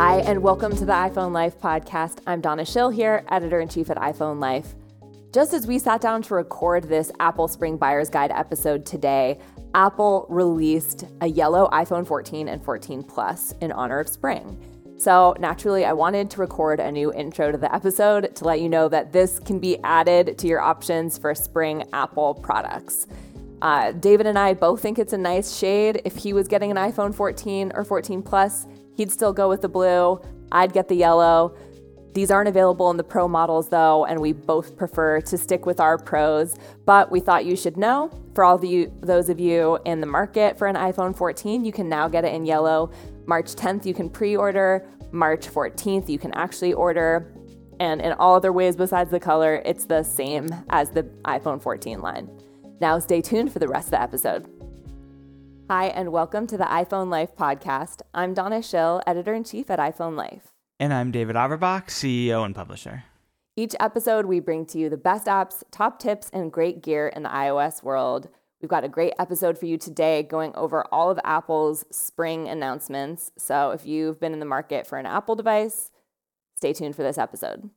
Hi, and welcome to the iPhone Life podcast. I'm Donna Schill here, editor in chief at iPhone Life. Just as we sat down to record this Apple Spring Buyer's Guide episode today, Apple released a yellow iPhone 14 and 14 Plus in honor of spring. So, naturally, I wanted to record a new intro to the episode to let you know that this can be added to your options for spring Apple products. Uh, David and I both think it's a nice shade. If he was getting an iPhone 14 or 14 Plus, he'd still go with the blue. I'd get the yellow. These aren't available in the Pro models though, and we both prefer to stick with our Pros. But we thought you should know for all of you, those of you in the market for an iPhone 14, you can now get it in yellow. March 10th, you can pre order. March 14th, you can actually order. And in all other ways besides the color, it's the same as the iPhone 14 line. Now, stay tuned for the rest of the episode. Hi, and welcome to the iPhone Life podcast. I'm Donna Schill, editor in chief at iPhone Life. And I'm David Averbach, CEO and publisher. Each episode, we bring to you the best apps, top tips, and great gear in the iOS world. We've got a great episode for you today going over all of Apple's spring announcements. So if you've been in the market for an Apple device, stay tuned for this episode.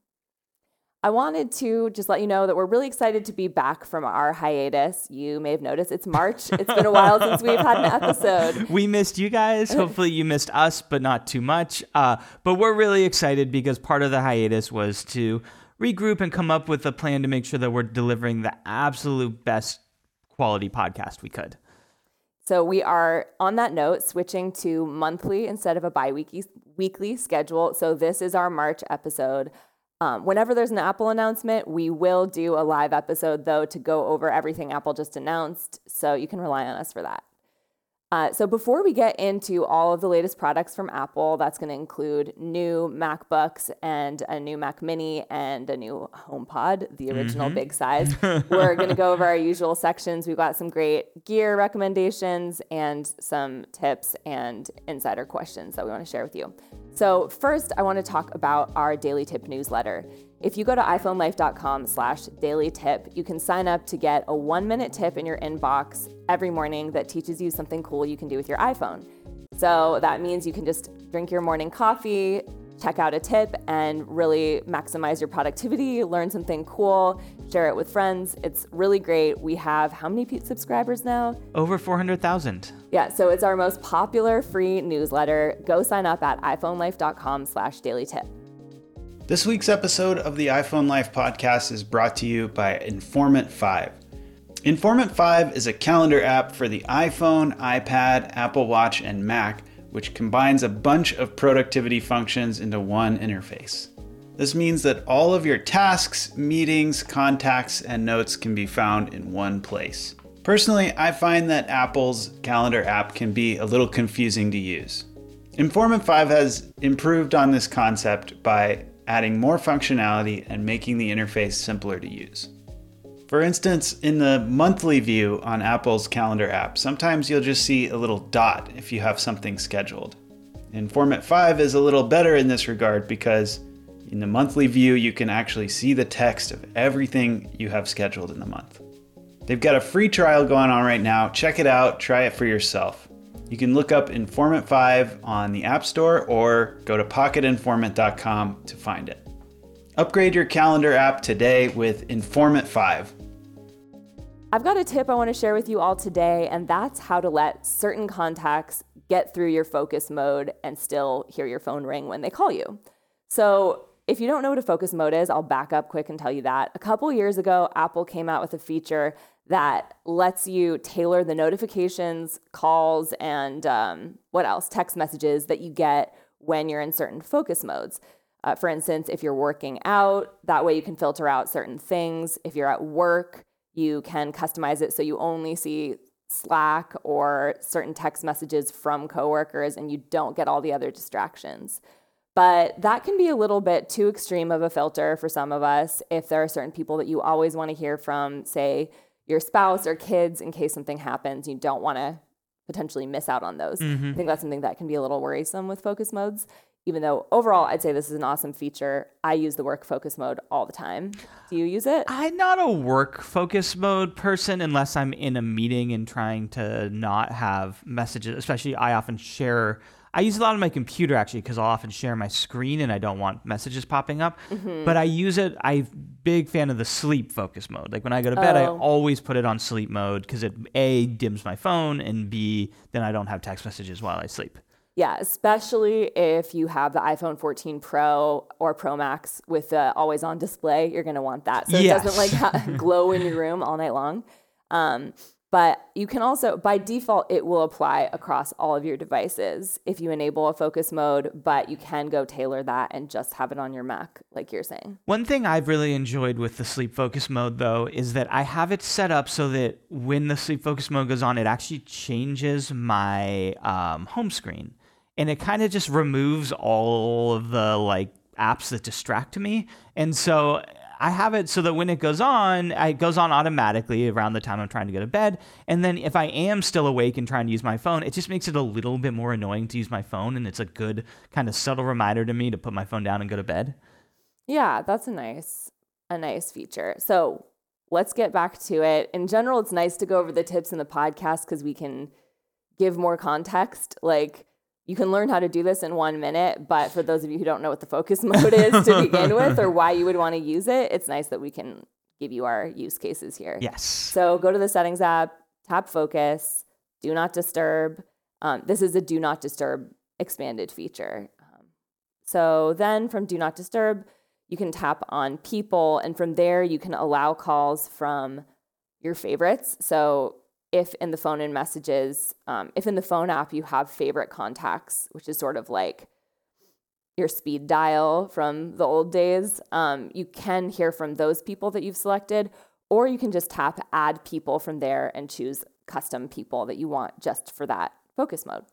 I wanted to just let you know that we're really excited to be back from our hiatus. You may have noticed it's March. It's been a while since we've had an episode. We missed you guys. Hopefully, you missed us, but not too much. Uh, but we're really excited because part of the hiatus was to regroup and come up with a plan to make sure that we're delivering the absolute best quality podcast we could. So we are on that note switching to monthly instead of a bi-weekly weekly schedule. So this is our March episode. Um, whenever there's an Apple announcement, we will do a live episode though to go over everything Apple just announced. So you can rely on us for that. Uh, so before we get into all of the latest products from Apple, that's going to include new MacBooks and a new Mac Mini and a new HomePod, the original mm-hmm. big size. We're going to go over our usual sections. We've got some great gear recommendations and some tips and insider questions that we want to share with you. So first, I want to talk about our daily tip newsletter. If you go to iPhoneLife.com slash daily tip, you can sign up to get a one minute tip in your inbox every morning that teaches you something cool you can do with your iPhone. So that means you can just drink your morning coffee, check out a tip, and really maximize your productivity, learn something cool, share it with friends. It's really great. We have how many subscribers now? Over 400,000. Yeah, so it's our most popular free newsletter. Go sign up at iPhoneLife.com slash daily tip. This week's episode of the iPhone Life podcast is brought to you by Informant 5. Informant 5 is a calendar app for the iPhone, iPad, Apple Watch, and Mac, which combines a bunch of productivity functions into one interface. This means that all of your tasks, meetings, contacts, and notes can be found in one place. Personally, I find that Apple's calendar app can be a little confusing to use. Informant 5 has improved on this concept by adding more functionality and making the interface simpler to use. For instance, in the monthly view on Apple's calendar app, sometimes you'll just see a little dot if you have something scheduled. Informant 5 is a little better in this regard because in the monthly view, you can actually see the text of everything you have scheduled in the month. They've got a free trial going on right now. Check it out, try it for yourself. You can look up Informant 5 on the App Store or go to pocketinformant.com to find it. Upgrade your calendar app today with Informant 5. I've got a tip I want to share with you all today, and that's how to let certain contacts get through your focus mode and still hear your phone ring when they call you. So, if you don't know what a focus mode is, I'll back up quick and tell you that. A couple years ago, Apple came out with a feature that lets you tailor the notifications, calls, and um, what else? Text messages that you get when you're in certain focus modes. Uh, for instance, if you're working out, that way you can filter out certain things. If you're at work, you can customize it so you only see Slack or certain text messages from coworkers and you don't get all the other distractions. But that can be a little bit too extreme of a filter for some of us if there are certain people that you always want to hear from, say, your spouse or kids in case something happens. You don't want to potentially miss out on those. Mm-hmm. I think that's something that can be a little worrisome with focus modes. even though overall I'd say this is an awesome feature. I use the work focus mode all the time. Do you use it? I'm not a work focus mode person unless I'm in a meeting and trying to not have messages. Especially, I often share. I use a lot on my computer actually because I'll often share my screen and I don't want messages popping up. Mm-hmm. But I use it. I'm big fan of the sleep focus mode. Like when I go to bed, I Oh. always put it on sleep mode because it a dims my phone and b then I don't have text messages while I sleep. Yeah, especially if you have the iPhone 14 Pro or Pro Max with the always on display, you're going to want that. So it doesn't like glow in your room all night long. Um, but you can also, by default, it will apply across all of your devices if you enable a focus mode, but you can go tailor that and just have it on your Mac, like you're saying. One thing I've really enjoyed with the sleep focus mode, though, is that I have it set up so that when the sleep focus mode goes on, it actually changes my um, home screen. And it kind of just removes all of the like apps that distract me. And so I have it so that when it goes on, it goes on automatically around the time I'm trying to go to bed. And then if I am still awake and trying to use my phone, it just makes it a little bit more annoying to use my phone. And it's a good kind of subtle reminder to me to put my phone down and go to bed. Yeah, that's a nice a nice feature. So let's get back to it. In general, it's nice to go over the tips in the podcast because we can give more context. Like you can learn how to do this in one minute, but for those of you who don't know what the focus mode is to begin with or why you would want to use it, it's nice that we can give you our use cases here. Yes. So go to the settings app, tap focus, do not disturb. Um, this is a do not disturb expanded feature. Um, so then from do not disturb, you can tap on people, and from there, you can allow calls from your favorites. So if in the phone and messages, um, if in the phone app you have favorite contacts, which is sort of like your speed dial from the old days, um, you can hear from those people that you've selected, or you can just tap add people from there and choose custom people that you want just for that focus mode.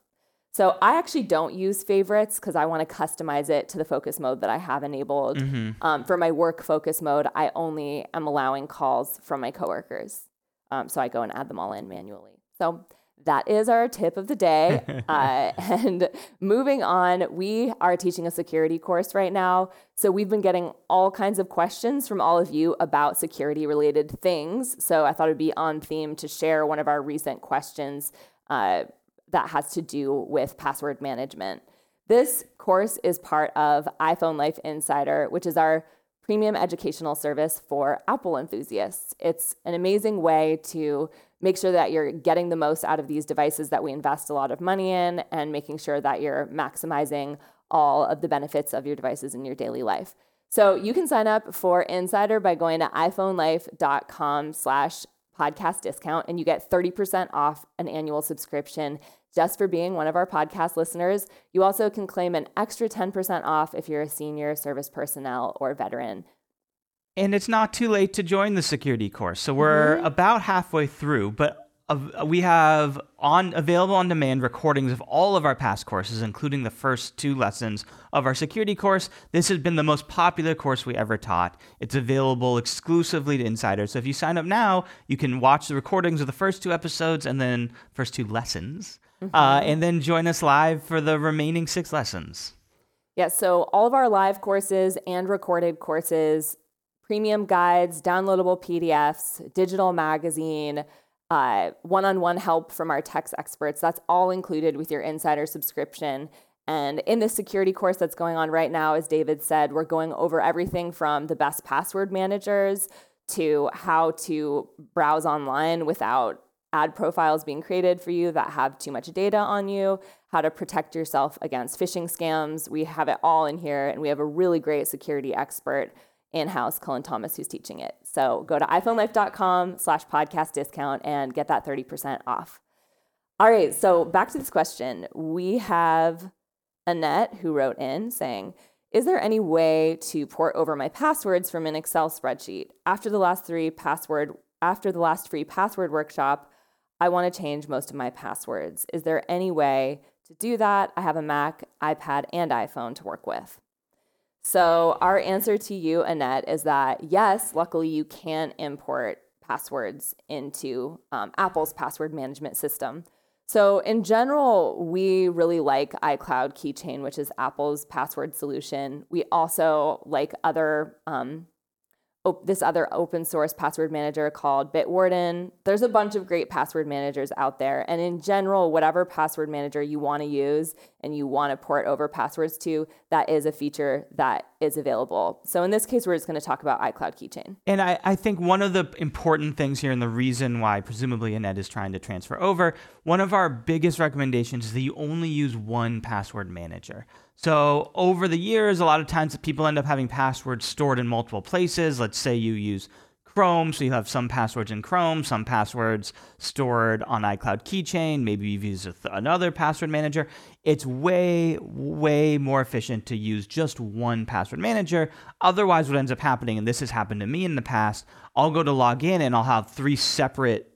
So I actually don't use favorites because I want to customize it to the focus mode that I have enabled. Um, for my work focus mode, I only am allowing calls from my coworkers. Um, so I go and add them all in manually. So that is our tip of the day. uh, and moving on, we are teaching a security course right now. So we've been getting all kinds of questions from all of you about security related things. So I thought it'd be on theme to share one of our recent questions uh, that has to do with password management. This course is part of iPhone Life Insider, which is our premium educational service for Apple enthusiasts. It's an amazing way to make sure that you're getting the most out of these devices that we invest a lot of money in and making sure that you're maximizing all of the benefits of your devices in your daily life. So you can sign up for Insider by going to iPhoneLife.com slash podcast discount and you get 30% off an annual subscription just for being one of our podcast listeners. You also can claim an extra 10% off if you're a senior service personnel or veteran. And it's not too late to join the security course. So we're mm-hmm. about halfway through, but we have on available on demand recordings of all of our past courses, including the first two lessons of our security course. This has been the most popular course we ever taught. It's available exclusively to insiders. So if you sign up now, you can watch the recordings of the first two episodes and then first two lessons, uh, and then join us live for the remaining six lessons. Yeah, so all of our live courses and recorded courses, premium guides, downloadable PDFs, digital magazine, uh, one-on-one help from our text experts. That's all included with your insider subscription. And in this security course that's going on right now, as David said, we're going over everything from the best password managers to how to browse online without ad profiles being created for you that have too much data on you, how to protect yourself against phishing scams. We have it all in here, and we have a really great security expert in-house, Cullen Thomas, who's teaching it. So go to iPhoneLife.com slash podcast discount and get that 30% off. All right, so back to this question. We have Annette who wrote in saying, is there any way to port over my passwords from an Excel spreadsheet? After the last three password after the last free password workshop, I want to change most of my passwords. Is there any way to do that? I have a Mac, iPad, and iPhone to work with. So, our answer to you, Annette, is that yes, luckily you can import passwords into um, Apple's password management system. So, in general, we really like iCloud Keychain, which is Apple's password solution. We also like other um, op- this other open source password manager called Bitwarden. There's a bunch of great password managers out there. And in general, whatever password manager you want to use and you want to port over passwords to, that is a feature that is available. So in this case, we're just going to talk about iCloud Keychain. And I, I think one of the important things here, and the reason why presumably Annette is trying to transfer over, one of our biggest recommendations is that you only use one password manager. So over the years, a lot of times people end up having passwords stored in multiple places. Let's say you use Chrome, so you have some passwords in Chrome, some passwords stored on iCloud Keychain. Maybe you've used another password manager. It's way, way more efficient to use just one password manager. Otherwise, what ends up happening, and this has happened to me in the past, I'll go to log in and I'll have three separate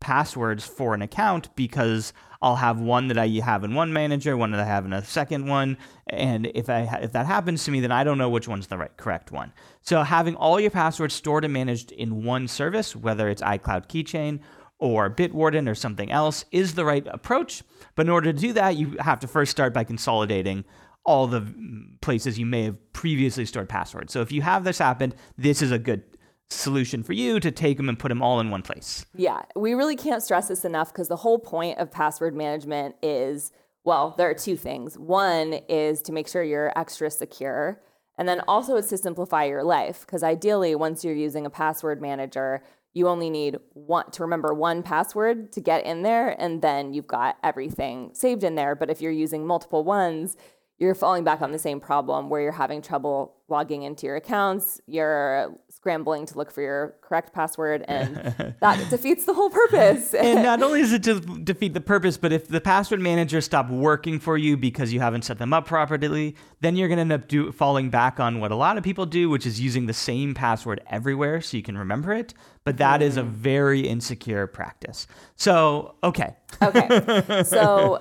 passwords for an account because I'll have one that I have in one manager, one that I have in a second one, and if I if that happens to me, then I don't know which one's the right correct one. So having all your passwords stored and managed in one service, whether it's iCloud Keychain or Bitwarden or something else, is the right approach. But in order to do that, you have to first start by consolidating all the mm, places you may have previously stored passwords. So if you have this happened, this is a good solution for you to take them and put them all in one place. Yeah, we really can't stress this enough because the whole point of password management is well, there are two things. One is to make sure you're extra secure. And then also it's to simplify your life because ideally, once you're using a password manager, you only need one to remember one password to get in there, and then you've got everything saved in there. But if you're using multiple ones, you're falling back on the same problem where you're having trouble logging into your accounts, you're scrambling to look for your correct password, and that defeats the whole purpose. and not only does it to defeat the purpose, but if the password manager stop working for you because you haven't set them up properly, then you're going to end up do, falling back on what a lot of people do, which is using the same password everywhere so you can remember it. But that mm. is a mm. very insecure practice. So, okay. Okay. So,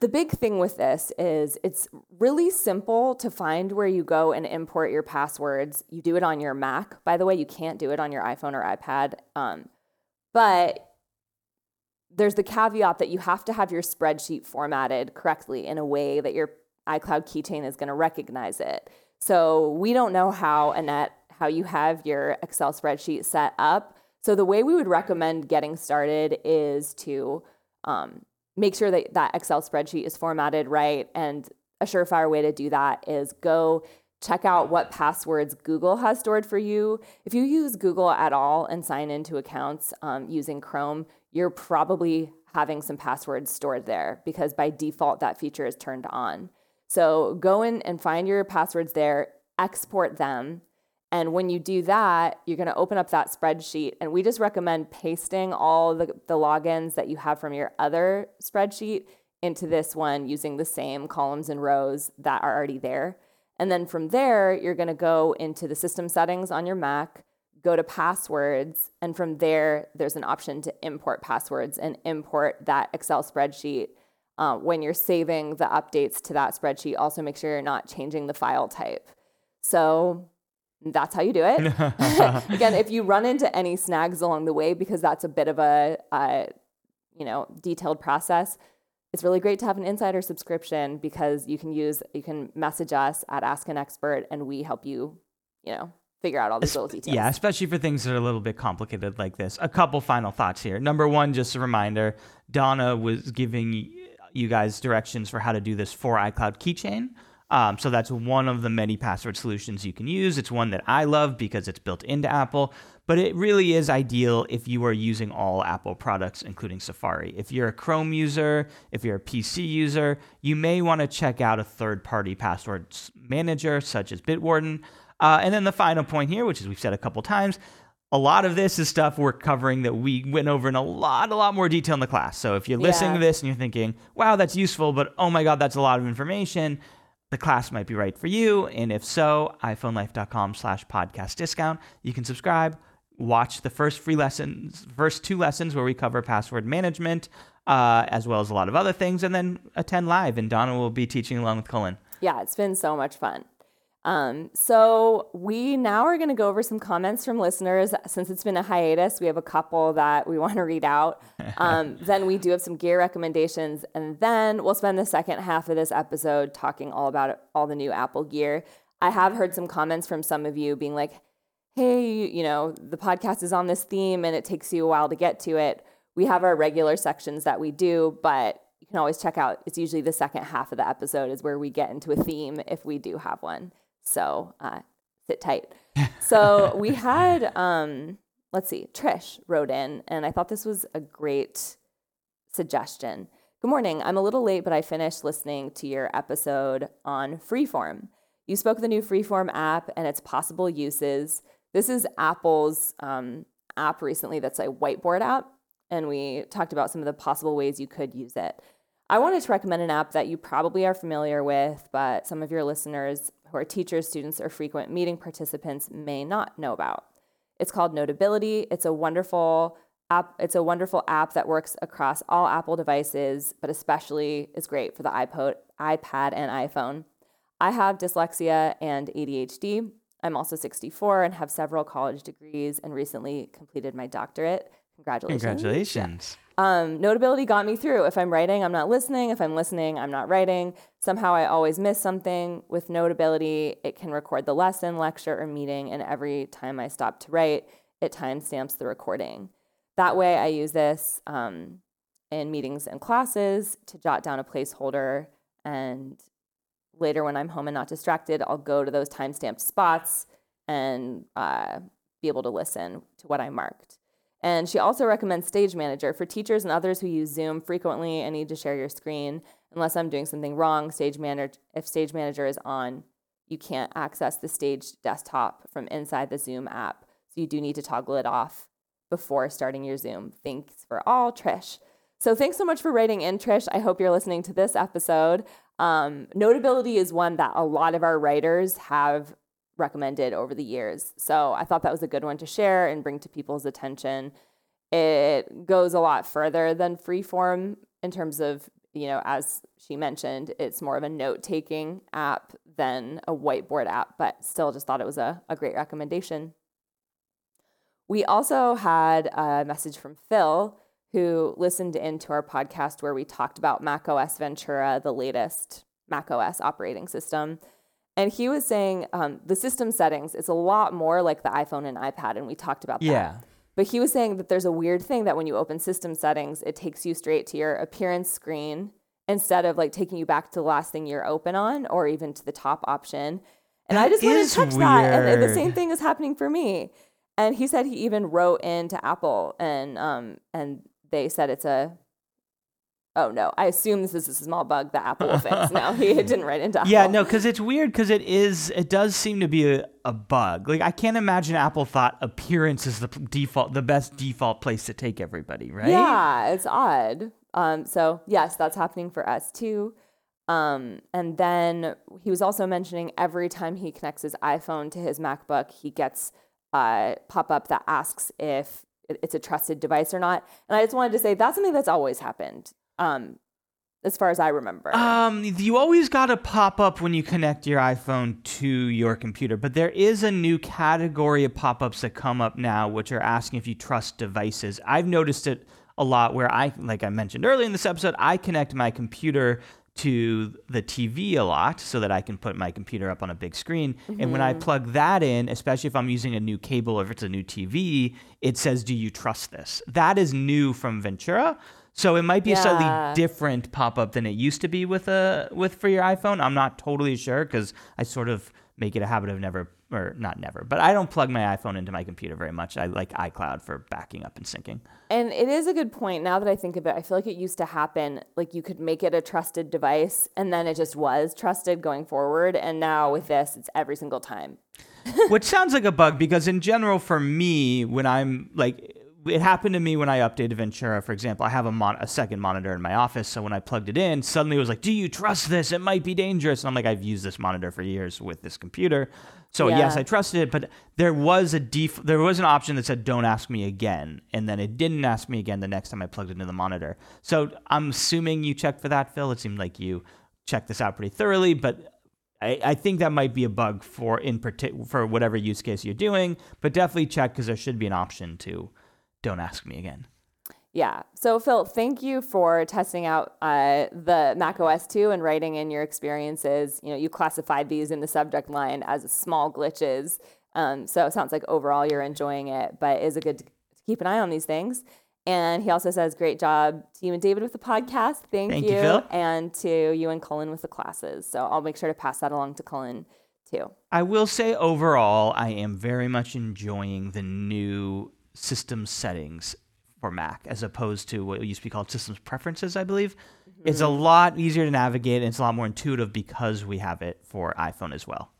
the big thing with this is it's really simple to find where you go and import your passwords. You do it on your Mac. By the way, you can't do it on your iPhone or iPad. Um, but there's the caveat that you have to have your spreadsheet formatted correctly in a way that your iCloud keychain is going to recognize it. So we don't know how, Annette, how you have your Excel spreadsheet set up. So the way we would recommend getting started is to um, make sure that that Excel spreadsheet is formatted right. And a surefire way to do that is go check out what passwords Google has stored for you. If you use Google at all and sign into accounts um, using Chrome, you're probably having some passwords stored there because by default that feature is turned on. So go in and find your passwords there, export them, and when you do that, you're going to open up that spreadsheet. And we just recommend pasting all the, the logins that you have from your other spreadsheet into this one using the same columns and rows that are already there. And then from there, you're going to go into the system settings on your Mac, go to passwords, and from there, there's an option to import passwords and import that Excel spreadsheet. Uh, when you're saving the updates to that spreadsheet, also make sure you're not changing the file type. So that's how you do it. Again, if you run into any snags along the way, because that's a bit of a, uh, you know, detailed process, it's really great to have an insider subscription because you can use, you can message us at Ask an Expert and we help you, you know, figure out all these little details. Yeah, especially for things that are a little bit complicated like this. A couple final thoughts here. Number one, just a reminder Donna was giving you guys directions for how to do this for iCloud Keychain. Um, so that's one of the many password solutions you can use. It's one that I love because it's built into Apple, but it really is ideal if you are using all Apple products, including Safari. If you're a Chrome user, if you're a PC user, you may want to check out a third party password manager such as Bitwarden. Uh, and then the final point here, which is we've said a couple times, a lot of this is stuff we're covering that we went over in a lot, a lot more detail in the class. So if you're listening yeah. to this and you're thinking, wow, that's useful, but oh my God, that's a lot of information, the class might be right for you. And if so, iPhoneLife.com slash podcast discount. You can subscribe, watch the first free lessons, first two lessons where we cover password management, uh, as well as a lot of other things, and then attend live. And Donna will be teaching along with Cullen. Yeah, it's been so much fun. Um, so we now are going to go over some comments from listeners. Since it's been a hiatus, we have a couple that we want to read out. Um, then we do have some gear recommendations, and then we'll spend the second half of this episode talking all about all the new Apple gear. I have heard some comments from some of you being like, "Hey, you know, the podcast is on this theme, and it takes you a while to get to it." We have our regular sections that we do, but you can always check out. It's usually the second half of the episode is where we get into a theme if we do have one. So uh, sit tight. So we had, um, let's see, Trish wrote in, and I thought this was a great suggestion. Good morning. I'm a little late, but I finished listening to your episode on Freeform. You spoke of the new Freeform app and its possible uses. This is Apple's um, app recently that's a whiteboard app, and we talked about some of the possible ways you could use it. I wanted to recommend an app that you probably are familiar with, but some of your listeners who are teachers, students, or frequent meeting participants may not know about. It's called Notability. It's a wonderful app. It's a wonderful app that works across all Apple devices, but especially is great for the iPod, iPad, and iPhone. I have dyslexia and ADHD. I'm also 64 and have several college degrees and recently completed my doctorate. Congratulations. Congratulations. Um, notability got me through. If I'm writing, I'm not listening. If I'm listening, I'm not writing. Somehow I always miss something. With notability, it can record the lesson, lecture, or meeting, and every time I stop to write, it timestamps the recording. That way, I use this um, in meetings and classes to jot down a placeholder. And later, when I'm home and not distracted, I'll go to those timestamped spots and uh, be able to listen to what I marked. And she also recommends Stage Manager for teachers and others who use Zoom frequently and need to share your screen. Unless I'm doing something wrong, Stage Manager if Stage Manager is on, you can't access the Stage desktop from inside the Zoom app. So you do need to toggle it off before starting your Zoom. Thanks for all, Trish. So thanks so much for writing in, Trish. I hope you're listening to this episode. Um, notability is one that a lot of our writers have recommended over the years. So I thought that was a good one to share and bring to people's attention. It goes a lot further than freeform in terms of, you know, as she mentioned, it's more of a note taking app than a whiteboard app, but still just thought it was a, a great recommendation. We also had a message from Phil who listened into our podcast where we talked about macOS Ventura, the latest macOS operating system. And he was saying um, the system settings is a lot more like the iPhone and iPad, and we talked about that. Yeah. But he was saying that there's a weird thing that when you open system settings, it takes you straight to your appearance screen instead of like taking you back to the last thing you're open on or even to the top option. And I just want to touch that. And the same thing is happening for me. And he said he even wrote into Apple and um and they said it's a oh no, I assume this is a small bug that Apple will fix. No, he didn't write into Apple. Yeah, no, because it's weird because it is, it does seem to be a, a bug. Like, I can't imagine Apple thought appearance is the default, the best default place to take everybody, right? Yeah, it's odd. Um, so yes, that's happening for us too. Um, and then he was also mentioning every time he connects his iPhone to his MacBook, he gets a pop up that asks if it's a trusted device or not. And I just wanted to say that's something that's always happened, um, as far as I remember. Um, you always got to pop up when you connect your iPhone to your computer, but there is a new category of pop-ups that come up now, which are asking if you trust devices. I've noticed it a lot where I, like I mentioned earlier in this episode, I connect my computer to the TV a lot so that I can put my computer up on a big screen. And when I plug that in, especially if I'm using a new cable or if it's a new TV, it says, "Do you trust this?" That is new from Ventura. So it might be a slightly different pop-up than it used to be with a with for your iPhone. I'm not totally sure because I sort of make it a habit of never or not never, but I don't plug my iPhone into my computer very much. I like iCloud for backing up and syncing. And it is a good point. Now that I think of it, I feel like it used to happen. Like you could make it a trusted device, and then it just was trusted going forward. And now with this, it's every single time. Which sounds like a bug because in general for me when I'm like it happened to me when I updated Ventura, for example. I have a, mon- a second monitor in my office, so when I plugged it in, suddenly it was like, "Do you trust this? It might be dangerous." And I'm like, "I've used this monitor for years with this computer, so yes, I trusted it." But there was a def- there was an option that said, "Don't ask me again," and then it didn't ask me again the next time I plugged it into the monitor. So I'm assuming you checked for that, Phil. It seemed like you checked this out pretty thoroughly, but I, I think that might be a bug for in partic- for whatever use case you're doing, but definitely check because there should be an option to don't ask me again. Yeah. So, Phil, thank you for testing out uh, the Mac OS 2 and writing in your experiences. You know, you classified these in the subject line as small glitches. Um, so it sounds like overall you're enjoying it, but is it good to keep an eye on these things? And he also says, great job to you and David with the podcast. Thank, Thank you, Phil. And to you and Cullen with the classes. So I'll make sure to pass that along to Cullen too. I will say overall, I am very much enjoying the new system settings for Mac as opposed to what used to be called systems preferences, I believe. Mm-hmm. It's a lot easier to navigate and it's a lot more intuitive because we have it for iPhone as well.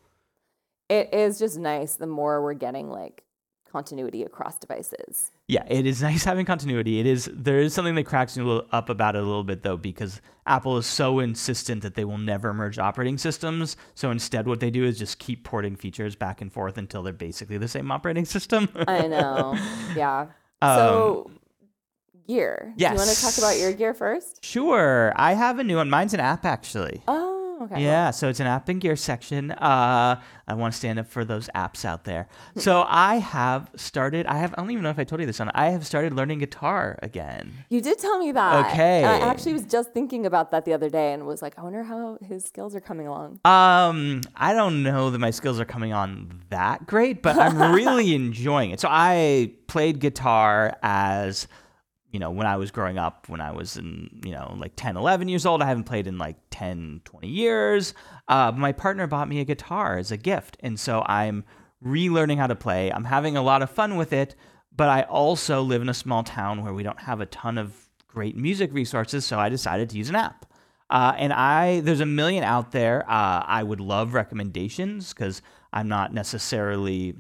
It is just nice the more we're getting like continuity across devices. Yeah, it is nice having continuity. It is there is something that cracks me up about it a little bit though because Apple is so insistent that they will never merge operating systems. So instead what they do is just keep porting features back and forth until they're basically the same operating system. I know. Yeah. Um, so gear. Yes. Do you want to talk about your gear first? Sure. I have a new one. Mine's an app actually. Oh. Okay. Yeah, so it's an app and gear section. Uh, I want to stand up for those apps out there. so I have started. I have. I don't even know if I told you this on. I have started learning guitar again. You did tell me that. Okay. I actually was just thinking about that the other day and was like, I wonder how his skills are coming along. Um, I don't know that my skills are coming on that great, but I'm really enjoying it. So I played guitar as you know, when I was growing up, when I was in, you know, like 10, 11 years old, I haven't played in like 10, 20 years. Uh, my partner bought me a guitar as a gift. And so I'm relearning how to play. I'm having a lot of fun with it, but I also live in a small town where we don't have a ton of great music resources. So I decided to use an app. Uh, and I, there's a million out there. Uh, I would love recommendations because I'm not necessarily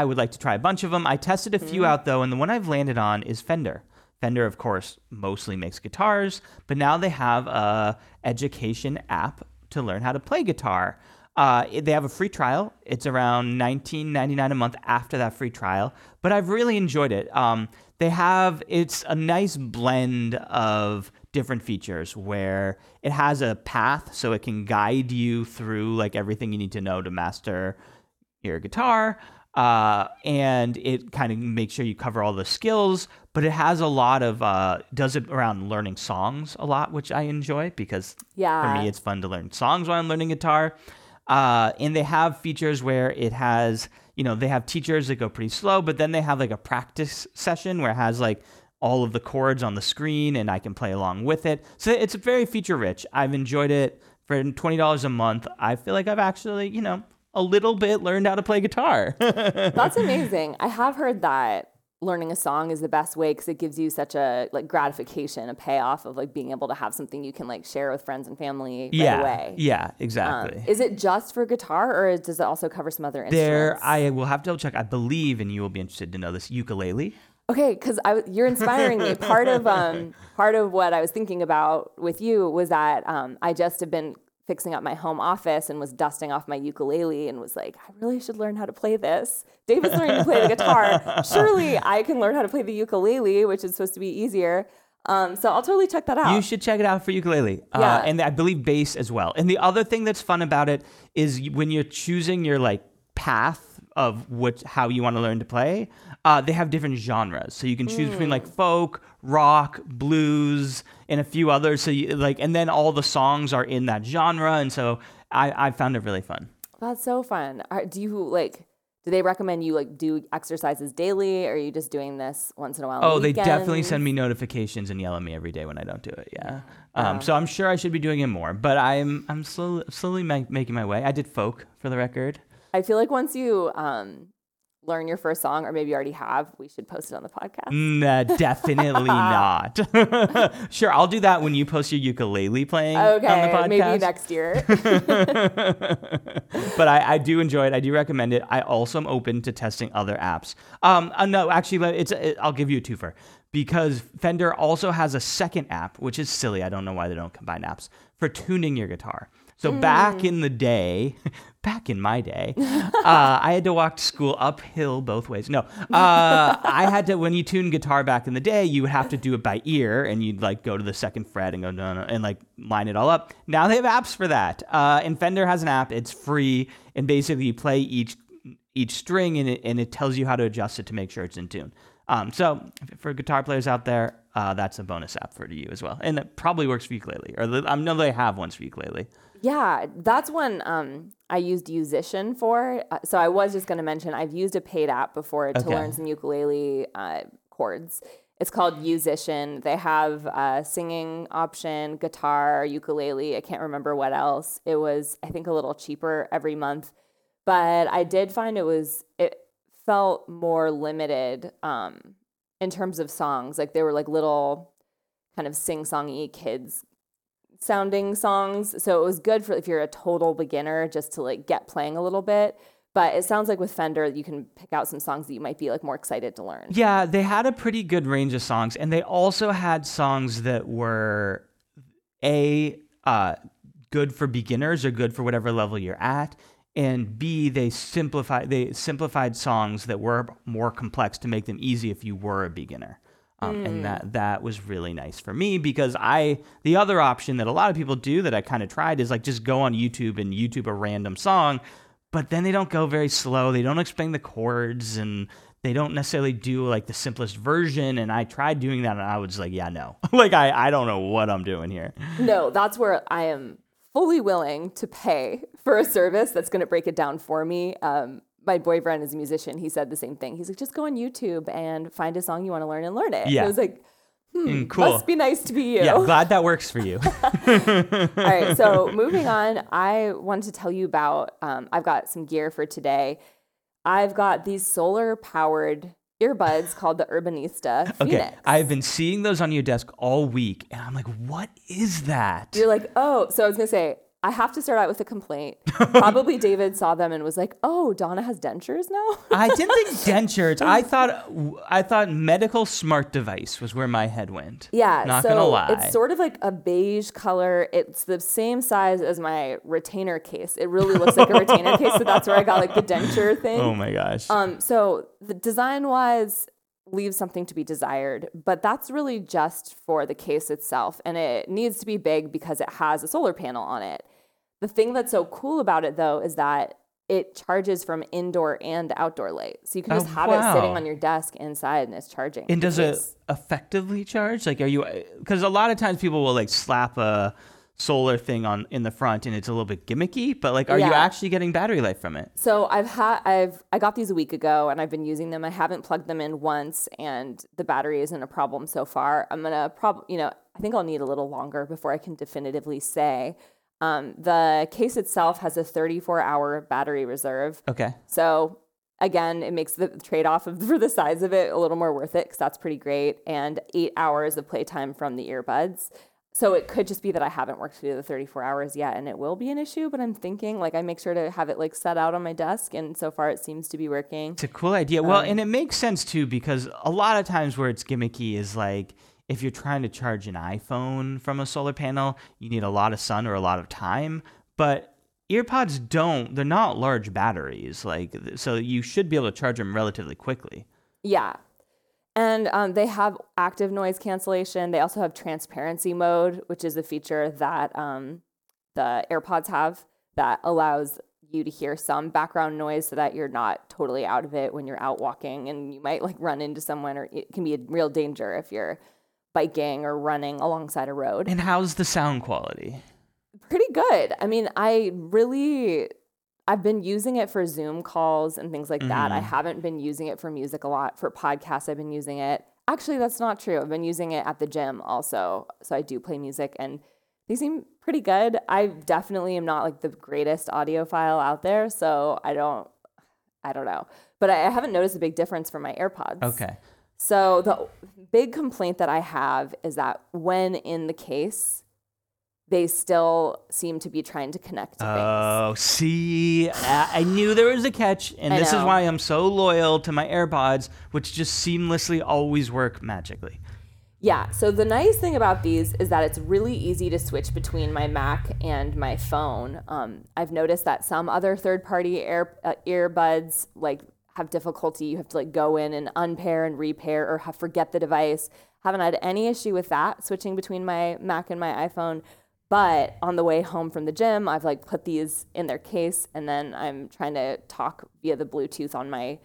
I would like to try a bunch of them. I tested a few mm. out though, and the one I've landed on is Fender. Fender, of course, mostly makes guitars, but now they have a education app to learn how to play guitar. Uh, they have a free trial. It's around $19.99 a month after that free trial, but I've really enjoyed it. Um, they have it's a nice blend of different features where it has a path so it can guide you through like everything you need to know to master your guitar uh, and it kind of makes sure you cover all the skills. But it has a lot of uh, does it around learning songs a lot, which I enjoy because yeah. for me it's fun to learn songs while I'm learning guitar. Uh, and they have features where it has you know they have teachers that go pretty slow, but then they have like a practice session where it has like all of the chords on the screen and I can play along with it. So it's very feature rich. I've enjoyed it for twenty dollars a month. I feel like I've actually you know a little bit learned how to play guitar. That's amazing. I have heard that learning a song is the best way because it gives you such a like gratification, a payoff of like being able to have something you can like share with friends and family right yeah, away. Yeah, exactly. Um, is it just for guitar or does it also cover some other instruments? There, I will have to double check. I believe, and you will be interested to know this ukulele. Okay, because I you're inspiring me. Part of um, part of what I was thinking about with you was that um, I just have been fixing up my home office and was dusting off my ukulele and was like, I really should learn how to play this. David's learning to play the guitar. Surely I can learn how to play the ukulele, which is supposed to be easier. Um, so I'll totally check that out. You should check it out for ukulele. Uh, and I believe bass as well. And the other thing that's fun about it is when you're choosing your like path of what how you want to learn to play, uh, they have different genres. So you can choose mm. between like folk, rock, blues, and a few others. So you like, and then all the songs are in that genre. And so I, I found it really fun. That's so fun. Are, do you like? Do they recommend you like do exercises daily, or are you just doing this once in a while? Oh, they definitely send me notifications and yell at me every day when I don't do it. Yeah. Um, So I'm sure I should be doing it more, but I'm I'm slowly slowly ma- making my way. I did folk for the record. I feel like once you um, learn your first song, or maybe you already have, we should post it on the podcast. Nah, definitely not. sure, I'll do that when you post your ukulele playing okay, on the podcast. Maybe next year. but I, I, do enjoy it. I do recommend it. I also am open to testing other apps. Um, uh, no, actually, it's it, I'll give you a twofer because Fender also has a second app, which is silly. I don't know why they don't combine apps for tuning your guitar. So mm. back in the day, back in my day, uh, I had to walk to school uphill both ways. No, uh, I had to when you tune guitar back in the day, you would have to do it by ear, and you'd like go to the second fret and go no, no, and like line it all up. Now they have apps for that. Uh, and Fender has an app; it's free, and basically you play each each string, and it and it tells you how to adjust it to make sure it's in tune. Um, so for guitar players out there, uh, that's a bonus app for you as well, and it probably works for ukulele, or I know they have ones for ukulele. Yeah, that's one um, I used Yousician for. Uh, so I was just going to mention I've used a paid app before to learn some ukulele uh, chords. It's called Yousician. They have a singing option, guitar, ukulele. I can't remember what else. It was I think a little cheaper every month, but I did find it was it felt more limited um, in terms of songs. Like they were like little kind of sing-songy kids sounding songs. So it was good for if you're a total beginner just to like get playing a little bit. But it sounds like with Fender, you can pick out some songs that you might be like more excited to learn. Yeah, they had a pretty good range of songs, and they also had songs that were a uh, good for beginners or good for whatever level you're at, and b they simplified they simplified songs that were more complex to make them easy if you were a beginner. Um, And that that was really nice for me because I the other option that a lot of people do that I kind of tried is like just go on YouTube and YouTube a random song, but then they don't go very slow. They don't explain the chords and they don't necessarily do like the simplest version. And I tried doing that and I was like, yeah, no, like I I don't know what I'm doing here. No, that's where I am fully willing to pay for a service that's going to break it down for me. Um, my boyfriend is a musician. He said the same thing. He's like, just go on YouTube and find a song you want to learn and learn it. And Yeah. I was like, Mm, cool. must be nice to be you. Yeah, glad that works for you. All right, so moving on, I wanted to tell you about. Um, I've got some gear for today. I've got these solar powered earbuds called the Urbanista Okay, I've been seeing those on your desk all week, and I'm like, what is that? You're like, oh, so I was gonna say, I have to start out with a complaint. Probably David saw them and was like, oh, Donna has dentures now. I didn't think dentures. I thought I thought medical smart device was where my head went. Yeah, not so gonna lie. it's sort of like a beige color. It's the same size as my retainer case. It really looks like a retainer case, so that's where I got like the denture thing. oh my gosh. Um, so the design wise leaves something to be desired, but that's really just for the case itself. And it needs to be big because it has a solar panel on it. The thing that's so cool about it though is that it charges from indoor and outdoor light. So you can Oh, just have it sitting on your desk inside and it's charging. and does it effectively charge? Like, are you? Because a lot of times people will like slap a solar thing on in the front, and it's a little bit gimmicky. But like, are you actually getting battery life from it? So I've had I've I got these a week ago and I've been using them. I haven't plugged them in once and the battery isn't a problem so far. I'm gonna prob you know I think I'll need a little longer before I can definitively say. Um, the case itself has a 34 hour battery reserve. Okay. So again, it makes the trade off of, for the size of it a little more worth it because that's pretty great. And eight hours of playtime from the earbuds. So it could just be that I haven't worked through the 34 hours yet and it will be an issue, but I'm thinking like I make sure to have it like set out on my desk and so far it seems to be working. It's a cool idea. Um, Well, and it makes sense too because a lot of times where it's gimmicky is like if you're trying to charge an iPhone from a solar panel, you need a lot of sun or a lot of time. But earpods don't, they're not large batteries. Like, so you should be able to charge them relatively quickly. Yeah. And um, they have active noise cancellation. They also have transparency mode, which is a feature that um, the AirPods have that allows you to hear some background noise so that you're not totally out of it when you're out walking and you might like run into someone or it can be a real danger if you're biking or running alongside a road. And how's the sound quality? Pretty good. I mean, I really I've been using it for Zoom calls and things like that. I mm-hmm. haven't been using it for music a lot. For podcasts, I've been using it. Actually, that's not true. I've been using it at the gym also. So I do play music and they seem pretty good. I definitely am not like the greatest audiophile out there, so I don't I don't know. But I I haven't noticed a big difference from my AirPods. Okay. So the big complaint that I have is that when in the case, they still seem to be trying to connect to things. Oh, see, I I knew there was a catch, and I this is know. why I'm so loyal to my AirPods, which just seamlessly always work magically. Yeah. So the nice thing about these is that it's really easy to switch between my Mac and my phone. Um, I've noticed that some other third-party air, uh, earbuds like have difficulty. You have to like go in and unpair and repair or have, forget the device. Haven't had any issue with that switching between my Mac and my iPhone. But on the way home from the gym, I've like put these in their case and then I'm trying to talk via the Bluetooth on my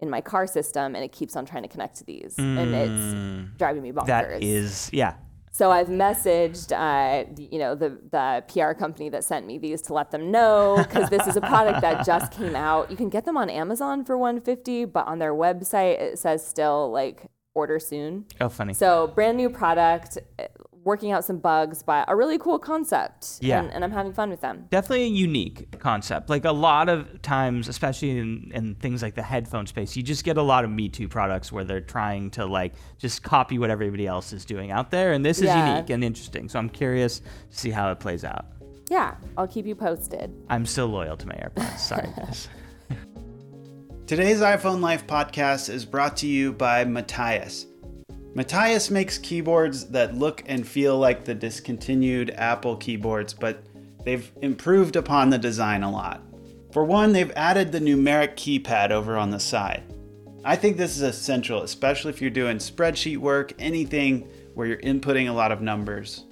in my car system and it keeps on trying to connect to these and it's mm. driving me bonkers. That is, yeah. So I've messaged, uh, you know, the the PR company that sent me these to let them know because this is a product that just came out. You can get them on Amazon for 150, but on their website it says still like order soon. Oh, funny. So brand new product, working out some bugs, but a really cool concept. Yeah. and, and I'm having fun with them. definitely a unique concept. Like a lot of times, especially in, in things like the headphone space, you just get a lot of Me Too products where they're trying to like just copy what everybody else is doing out there. And this is Yeah. unique and interesting. So I'm curious to see how it plays out. Yeah, I'll keep you posted. I'm still loyal to my AirPods. Sorry, guys. Today's iPhone Life podcast is brought to you by Matias. Matias makes keyboards that look and feel like the discontinued Apple keyboards, but they've improved upon the design a lot. For one, they've added the numeric keypad over on the side. I think this is essential, especially if you're doing spreadsheet work, anything where you're inputting a lot of numbers.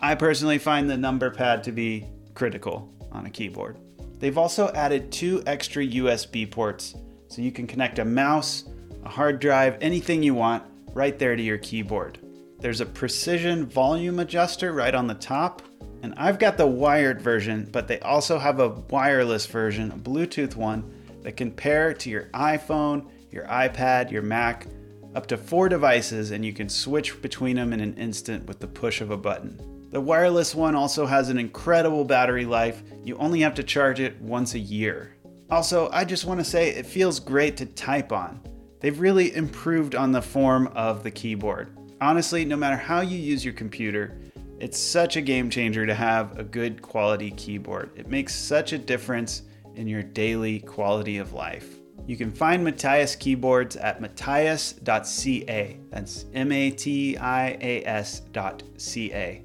I personally find the number pad to be critical on a keyboard. They've also added two extra USB ports so you can connect a mouse, a hard drive, anything you want right there to your keyboard. There's a precision volume adjuster right on the top, and I've got the wired version, but they also have a wireless version, a Bluetooth one, that can pair to your iPhone, your iPad, your Mac, up to four devices, and you can switch between them in an instant with the push of a button. The wireless one also has an incredible battery life. You only have to charge it once a year. Also, I just want to say it feels great to type on. They've really improved on the form of the keyboard. Honestly, no matter how you use your computer, it's such a game changer to have a good quality keyboard. It makes such a difference in your daily quality of life. You can find Matias keyboards at matias.ca. That's M A T I A S dot C A.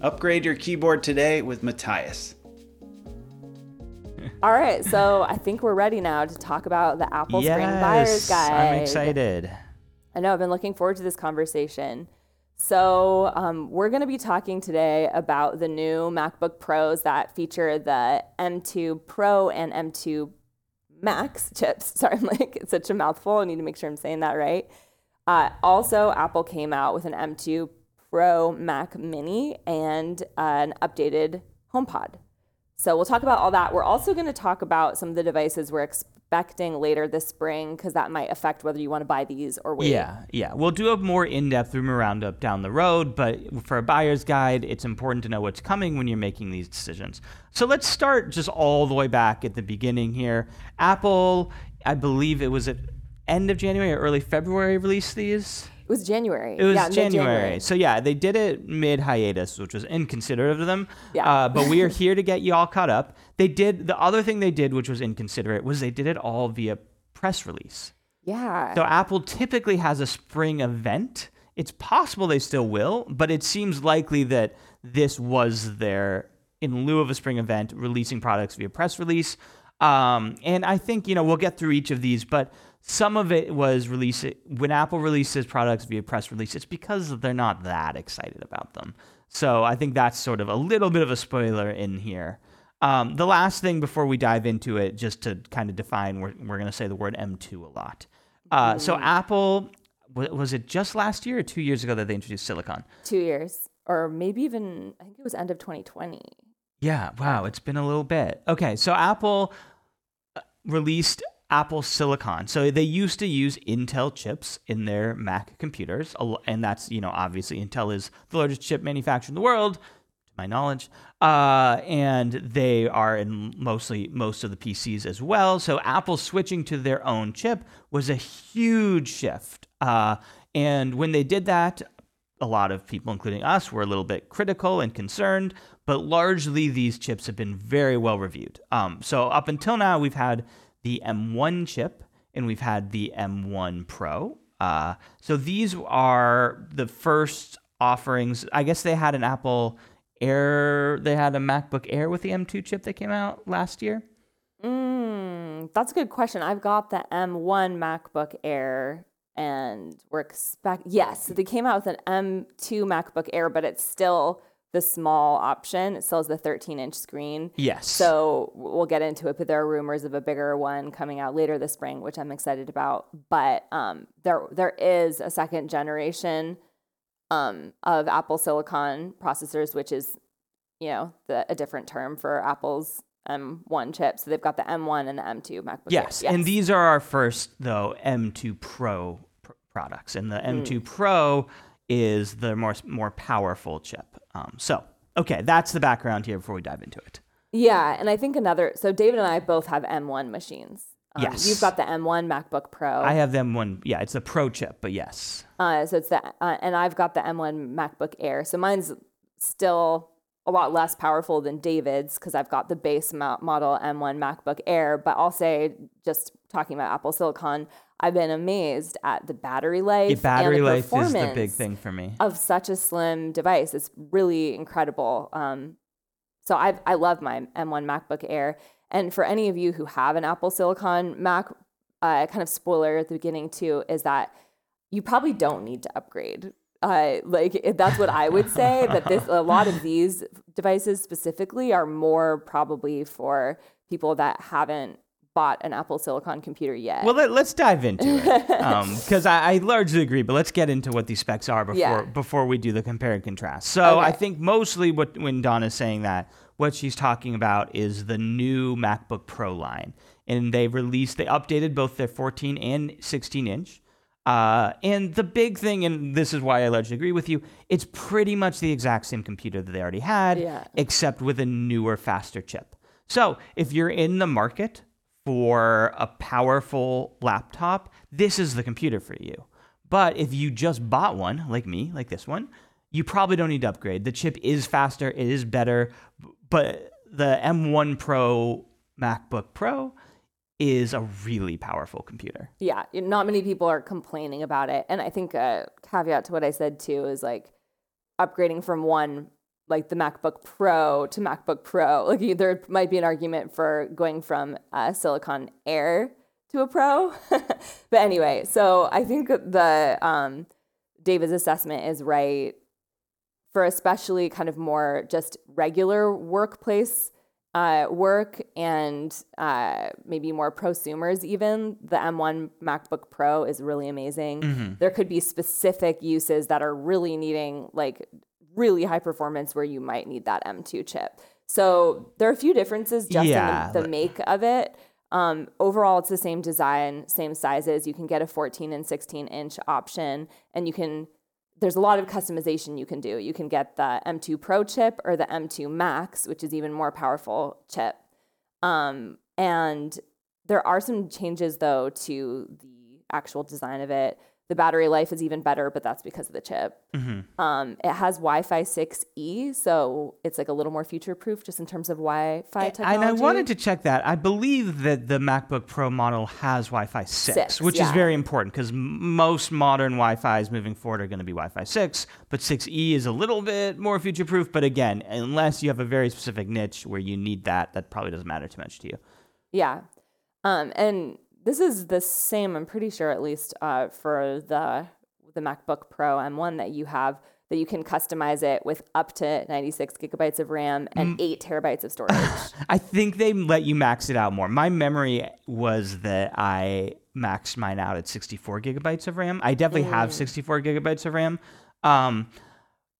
Upgrade your keyboard today with Matias. All right, so I think we're ready now to talk about the Apple Spring Buyer's Guide. I'm excited. I know I've been looking forward to this conversation. So, um, we're going to be talking today about the new MacBook Pros that feature the M2 Pro and M2 Max chips. Sorry, I'm like, it's such a mouthful. I need to make sure I'm saying that right. Uh, also, Apple came out with an M2 Pro Mac Mini and an updated HomePod. So we'll talk about all that. We're also going to talk about some of the devices we're expecting later this spring because that might affect whether you want to buy these or wait. Yeah, yeah. We'll do a more in-depth rumor roundup down the road, but for a buyer's guide, it's important to know what's coming when you're making these decisions. So let's start just all the way back at the beginning here. Apple, I believe it was at end of January or early February released these. It was January. It was yeah, January. So yeah, they did it mid hiatus, which was inconsiderate of them. Yeah. Uh, but we are here to get you all caught up. They did the other thing they did, which was inconsiderate, was they did it all via press release. Yeah. So Apple typically has a spring event. It's possible they still will, but it seems likely that this was their in lieu of a spring event, releasing products via press release. Um, and I think you know we'll get through each of these, but some of it was release when Apple releases products via press release. It's because they're not that excited about them. So I think that's sort of a little bit of a spoiler in here. Um, the last thing before we dive into it, just to kind of define, we're, we're going to say the word M2 a lot. Uh, so Apple, was it just last year or two years ago that they introduced silicon? Two years, or maybe even I think it was end of 2020. Yeah, wow, it's been a little bit. Okay, so Apple uh, released Apple Silicon. So they used to use Intel chips in their Mac computers, and that's, you know, obviously Intel is the largest chip manufacturer in the world, to my knowledge. Uh, and they are in mostly most of the PCs as well. So Apple switching to their own chip was a huge shift. Uh, and when they did that, a lot of people, including us, were a little bit critical and concerned, but largely these chips have been very well reviewed. Um, so up until now, we've had the M1 chip and we've had the M1 Pro. Uh, so these are the first offerings. I guess they had an Apple Air, they had a MacBook Air with the M2 chip that came out last year. Mm, that's a good question. I've got the M1 MacBook Air and we're expect yes, they came out with an M2 MacBook Air, but it's still the small option. It still has the 13 inch screen. Yes. So we'll get into it, but there are rumors of a bigger one coming out later this spring, which I'm excited about. But um, there there is a second generation um, of Apple Silicon processors, which is you know the, a different term for Apple's M1 chip. So they've got the M1 and the M2 MacBook. Yes, Air. and these are our first though M2 Pro pr- products, and the M2 Pro is the more more powerful chip. Um, so okay, that's the background here before we dive into it. Yeah, and I think another. So David and I both have M1 machines. Um, Yes. You've got the M1 MacBook Pro. I have the M1. Yeah, it's a Pro chip, but yes. Uh, so it's the uh, and I've got the M1 MacBook Air. So mine's still a lot less powerful than David's because I've got the base mo- model M1 MacBook Air. But I'll say, just talking about Apple Silicon, I've been amazed at the battery life. The battery life is the big thing for me. of such a slim device. It's really incredible. Um, so I I love my M1 MacBook Air. And for any of you who have an Apple Silicon Mac, uh, kind of spoiler at the beginning too is that you probably don't need to upgrade. Uh, like that's what I would say. that this a lot of these devices specifically are more probably for people that haven't bought an Apple Silicon computer yet. Well, let, us dive into it because I, I largely agree. But let's get into what these specs are before Yeah. before we do the compare and contrast. So I think mostly what when Donna's saying that, what she's talking about is the new MacBook Pro line, and they released they updated both their 14 and 16 inch. Uh, and the big thing, and this is why I largely agree with you, it's pretty much the exact same computer that they already had, Yeah. except with a newer, faster chip. So if you're in the market for a powerful laptop, this is the computer for you. But if you just bought one, like me, like this one, you probably don't need to upgrade. The chip is faster, it is better, but the M1 Pro MacBook Pro is a really powerful computer. yeah, not many people are complaining about it. And I think a caveat to what I said too is like upgrading from one like the MacBook Pro to MacBook Pro. Like there might be an argument for going from uh, Silicon Air to a Pro. but anyway, so I think the um, David's assessment is right for especially kind of more just regular workplace uh, work and uh, maybe more prosumers even the m1 macbook pro is really amazing. There could be specific uses that are really needing like really high performance where you might need that m2 chip. So there are a few differences just Yeah, in the, the make of it. Um, overall it's the same design same sizes. You can get a 14 and 16 inch option and you can there's a lot of customization you can do. You can get the M2 Pro chip or the M2 Max, which is even more powerful chip. Um, and there are some changes though to the actual design of it. The battery life is even better, but that's because of the chip. Um, it has Wi-Fi 6E, so it's like a little more future-proof just in terms of Wi-Fi technology. And I wanted to check that. I believe that the MacBook Pro model has Wi-Fi 6, Six, which is very important because most modern Wi-Fi's moving forward are going to be Wi-Fi 6, but 6E is a little bit more future-proof. But again, unless you have a very specific niche where you need that, that probably doesn't matter too much to you. Yeah. Um, and this is the same, I'm pretty sure, at least uh, for the the MacBook Pro M1 that you have, that you can customize it with up to 96 gigabytes of RAM and eight terabytes of storage. I think they let you max it out more. My memory was that I maxed mine out at 64 gigabytes of RAM. I definitely have 64 gigabytes of RAM. Um,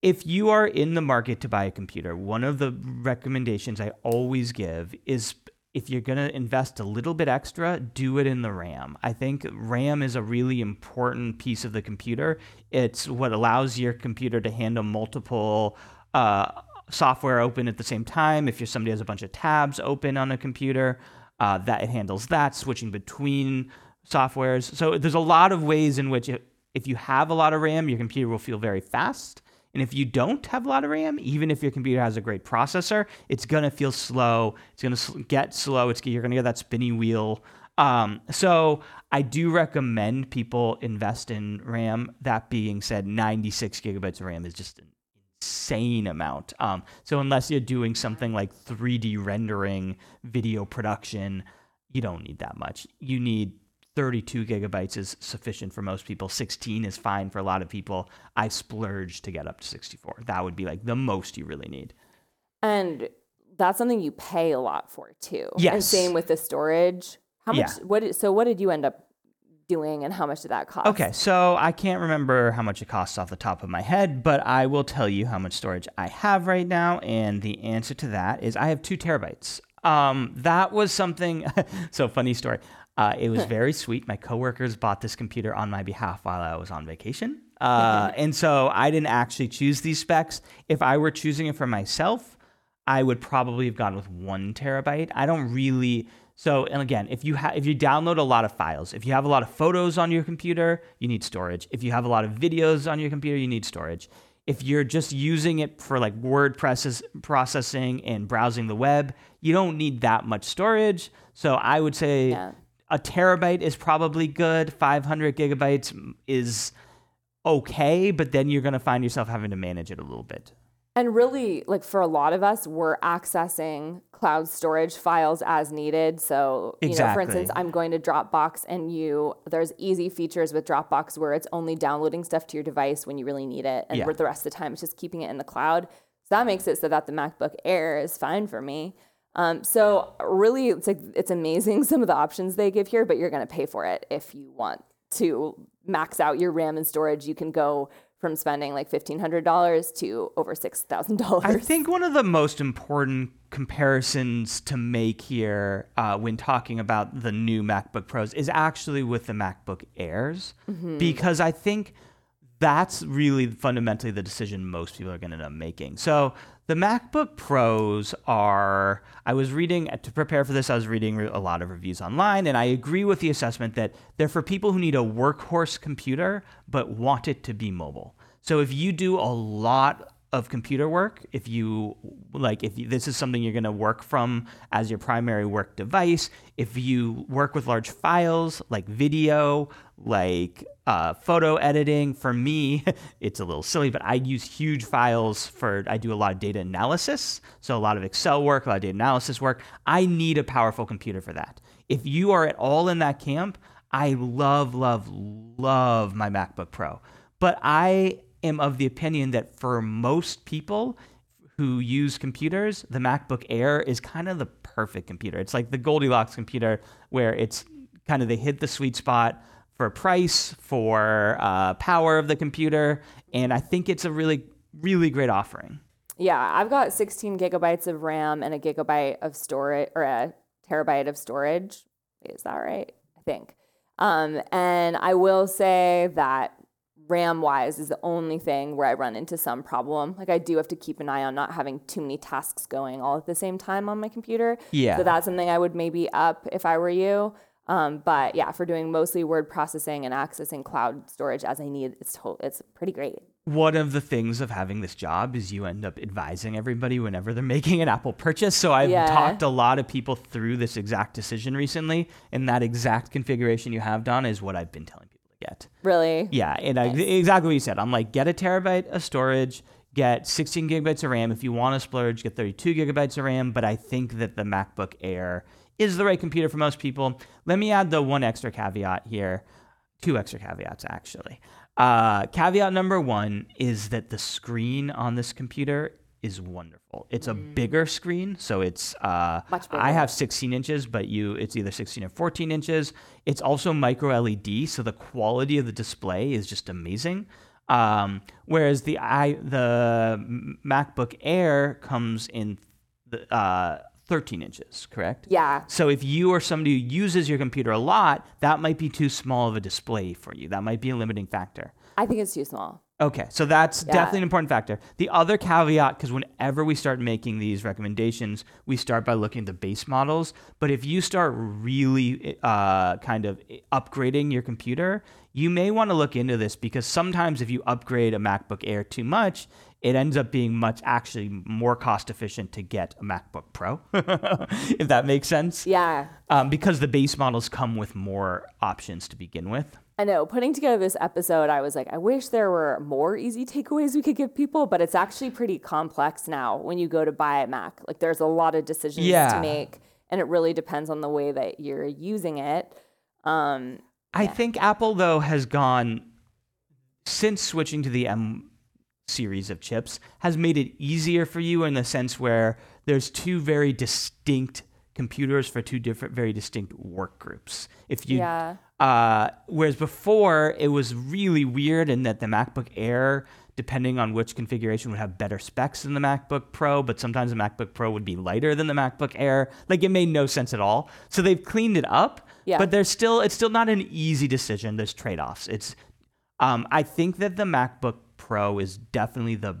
if you are in the market to buy a computer, one of the recommendations I always give is if you're going to invest a little bit extra, do it in the RAM. I think RAM is a really important piece of the computer. It's what allows your computer to handle multiple uh, software open at the same time. If you're somebody has a bunch of tabs open on a computer, uh, that it handles that, switching between softwares. So there's a lot of ways in which it, if you have a lot of RAM, your computer will feel very fast. And if you don't have a lot of RAM, even if your computer has a great processor, it's gonna feel slow. It's gonna get slow. It's you're gonna get that spinny wheel Um, so I do recommend people invest in RAM. That being said, 96 gigabytes of RAM is just an insane amount. Um, so unless you're doing something like 3D rendering, video production, you don't need that much. You need 32 gigabytes is sufficient for most people. 16 is fine for a lot of people. I splurge to get up to 64. That would be like the most you really need. And that's something you pay a lot for too. And Yes. same with the storage. How much? Yeah. What? So what did you end up doing, and how much did that cost? Okay, so I can't remember how much it costs off the top of my head, but I will tell you how much storage I have right now, and the answer to that is I have two terabytes. Um, that was something. so funny story. Uh, it was very sweet. My coworkers bought this computer on my behalf while I was on vacation, uh, and so I didn't actually choose these specs. If I were choosing it for myself, I would probably have gone with one terabyte. I don't really. So, and again, if you have if you download a lot of files, if you have a lot of photos on your computer, you need storage. If you have a lot of videos on your computer, you need storage. If you're just using it for like word process, processing and browsing the web, you don't need that much storage. So, I would say Yeah. A terabyte is probably good. 500 gigabytes is okay, but then you're going to find yourself having to manage it a little bit. And really, like for a lot of us, we're accessing cloud storage files as needed. So, you know, for instance, I'm going to Dropbox and you, there's easy features with Dropbox where it's only downloading stuff to your device when you really need it. And Yeah. for the rest of the time, it's just keeping it in the cloud. So that makes it so that the MacBook Air is fine for me. Um, so really, it's like it's amazing some of the options they give here, but you're going to pay for it if you want to max out your RAM and storage. You can go from spending like fifteen hundred dollars to over six thousand dollars. I think one of the most important comparisons to make here uh, when talking about the new MacBook Pros is actually with the MacBook Airs, because I think that's really fundamentally the decision most people are going to end up making. So the MacBook Pros are, I was reading, to prepare for this, I was reading a lot of reviews online, and I agree with the assessment that they're for people who need a workhorse computer but want it to be mobile. So if you do a lot of computer work if you like if you, this is something you're going to work from as your primary work device if you work with large files like video like uh, photo editing. For me it's a little silly but i use huge files for i do a lot of data analysis. So a lot of excel work a lot of data analysis work. I need a powerful computer for that. If you are at all in that camp i love love love my macbook pro. But i am of the opinion that for most people who use computers, the MacBook Air is kind of the perfect computer. It's like the Goldilocks computer where it's kind of they hit the sweet spot for price, for uh, power of the computer, and I think it's a really, really great offering. Yeah, I've got 16 gigabytes of RAM and a gigabyte of storage or a terabyte of storage. Is that right? I think. Um, and I will say that RAM wise is the only thing where I run into some problem. Like I do have to keep an eye on not having too many tasks going all at the same time on my computer. Yeah. So that's something I would maybe up if I were you. Um, but yeah, for doing mostly word processing and accessing cloud storage as I need, it's to- it's pretty great. One of the things of having this job is you end up advising everybody whenever they're making an Apple purchase. So I've Yeah. talked a lot of people through this exact decision recently, and that exact configuration you have, Don, is what I've been telling people to get. Really. Yeah, and I, exactly what you said. I'm like, get a terabyte of storage, get 16 gigabytes of RAM. If you want to splurge, get 32 gigabytes of RAM. But I think that the MacBook Air is the right computer for most people. Let me add the one extra caveat here, two extra caveats actually. Uh, caveat number one is that the screen on this computer is wonderful. It's a bigger screen, so it's uh, Much I have 16 inches, but you it's either 16 or 14 inches. It's also micro LED, so the quality of the display is just amazing. Um, whereas the i the MacBook Air comes in the, uh, 13 inches, correct? Yeah. So if you are somebody who uses your computer a lot, that might be too small of a display for you. That might be a limiting factor. I think it's too small. Okay, so that's Yeah. definitely an important factor. The other caveat, because whenever we start making these recommendations, we start by looking at the base models. But if you start really uh, kind of upgrading your computer, you may want to look into this because sometimes if you upgrade a MacBook Air too much, it ends up being much actually more cost efficient to get a MacBook Pro, if that makes sense. Yeah. Um, because the base models come with more options to begin with. I know. Putting together this episode, I was like, I wish there were more easy takeaways we could give people, but it's actually pretty complex now when you go to buy a Mac. Like, there's a lot of decisions Yeah. to make, and it really depends on the way that you're using it. Um, I think Apple though has gone since switching to the M series of chips has made it easier for you in the sense where there's two very distinct computers for two different very distinct work groups. If you Yeah. uh whereas before it was really weird in that the MacBook Air depending on which configuration would have better specs than the MacBook Pro, but sometimes the MacBook Pro would be lighter than the MacBook Air. Like it made no sense at all. So they've cleaned it up, Yeah. but there's still it's still not an easy decision. There's trade-offs. It's um, I think that the MacBook Pro is definitely the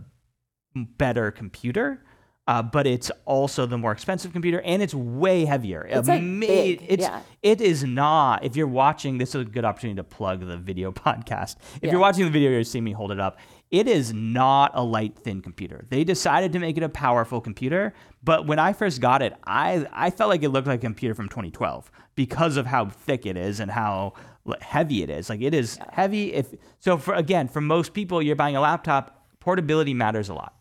better computer, uh, but it's also the more expensive computer, and it's way heavier. It's, like, Ama- big, It's yeah. it is not. If you're watching, this is a good opportunity to plug the video podcast. If Yeah. you're watching the video, you're seeing me hold it up. It is not a light, thin computer. They decided to make it a powerful computer, but when I first got it, I I felt like it looked like a computer from 2012 because of how thick it is and how heavy it is. Like it is heavy. If so, for again, for most people, you're buying a laptop. Portability matters a lot.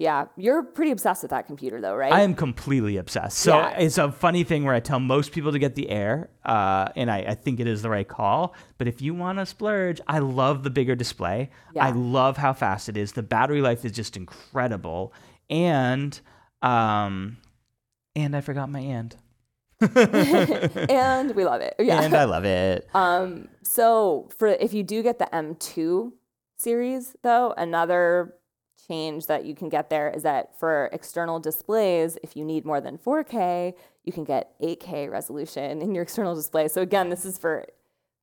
Yeah. You're pretty obsessed with that computer, though, right? I am completely obsessed. So Yeah. it's a funny thing where I tell most people to get the Air, uh, and I, I think it is the right call. But if you want to splurge, I love the bigger display. I love how fast it is. The battery life is just incredible, and um, and I forgot my and, and we love it. Yeah. and I love it. Um, so for if you do get the M2 series though, another change that you can get there is that for external displays, if you need more than 4K, you can get 8K resolution in your external display. So again, this is for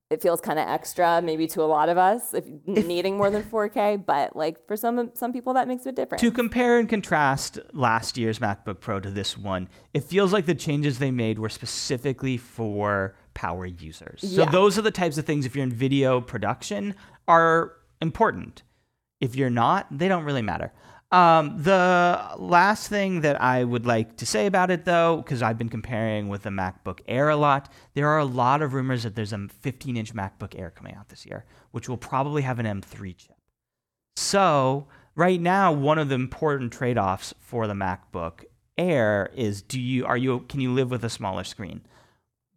it feels kind of extra maybe to a lot of us if, needing more than 4K, but like for some some people that makes a difference. To compare and contrast last year's MacBook Pro to this one, it feels like the changes they made were specifically for power users. So Yeah. those are the types of things if you're in video production are important. If you're not, they don't really matter. Um, the last thing that I would like to say about it, though, because I've been comparing with the MacBook Air a lot, there are a lot of rumors that there's a 15 inch MacBook Air coming out this year, which will probably have an M3 chip. So right now, one of the important trade-offs for the MacBook Air is: do you are you can you live with a smaller screen?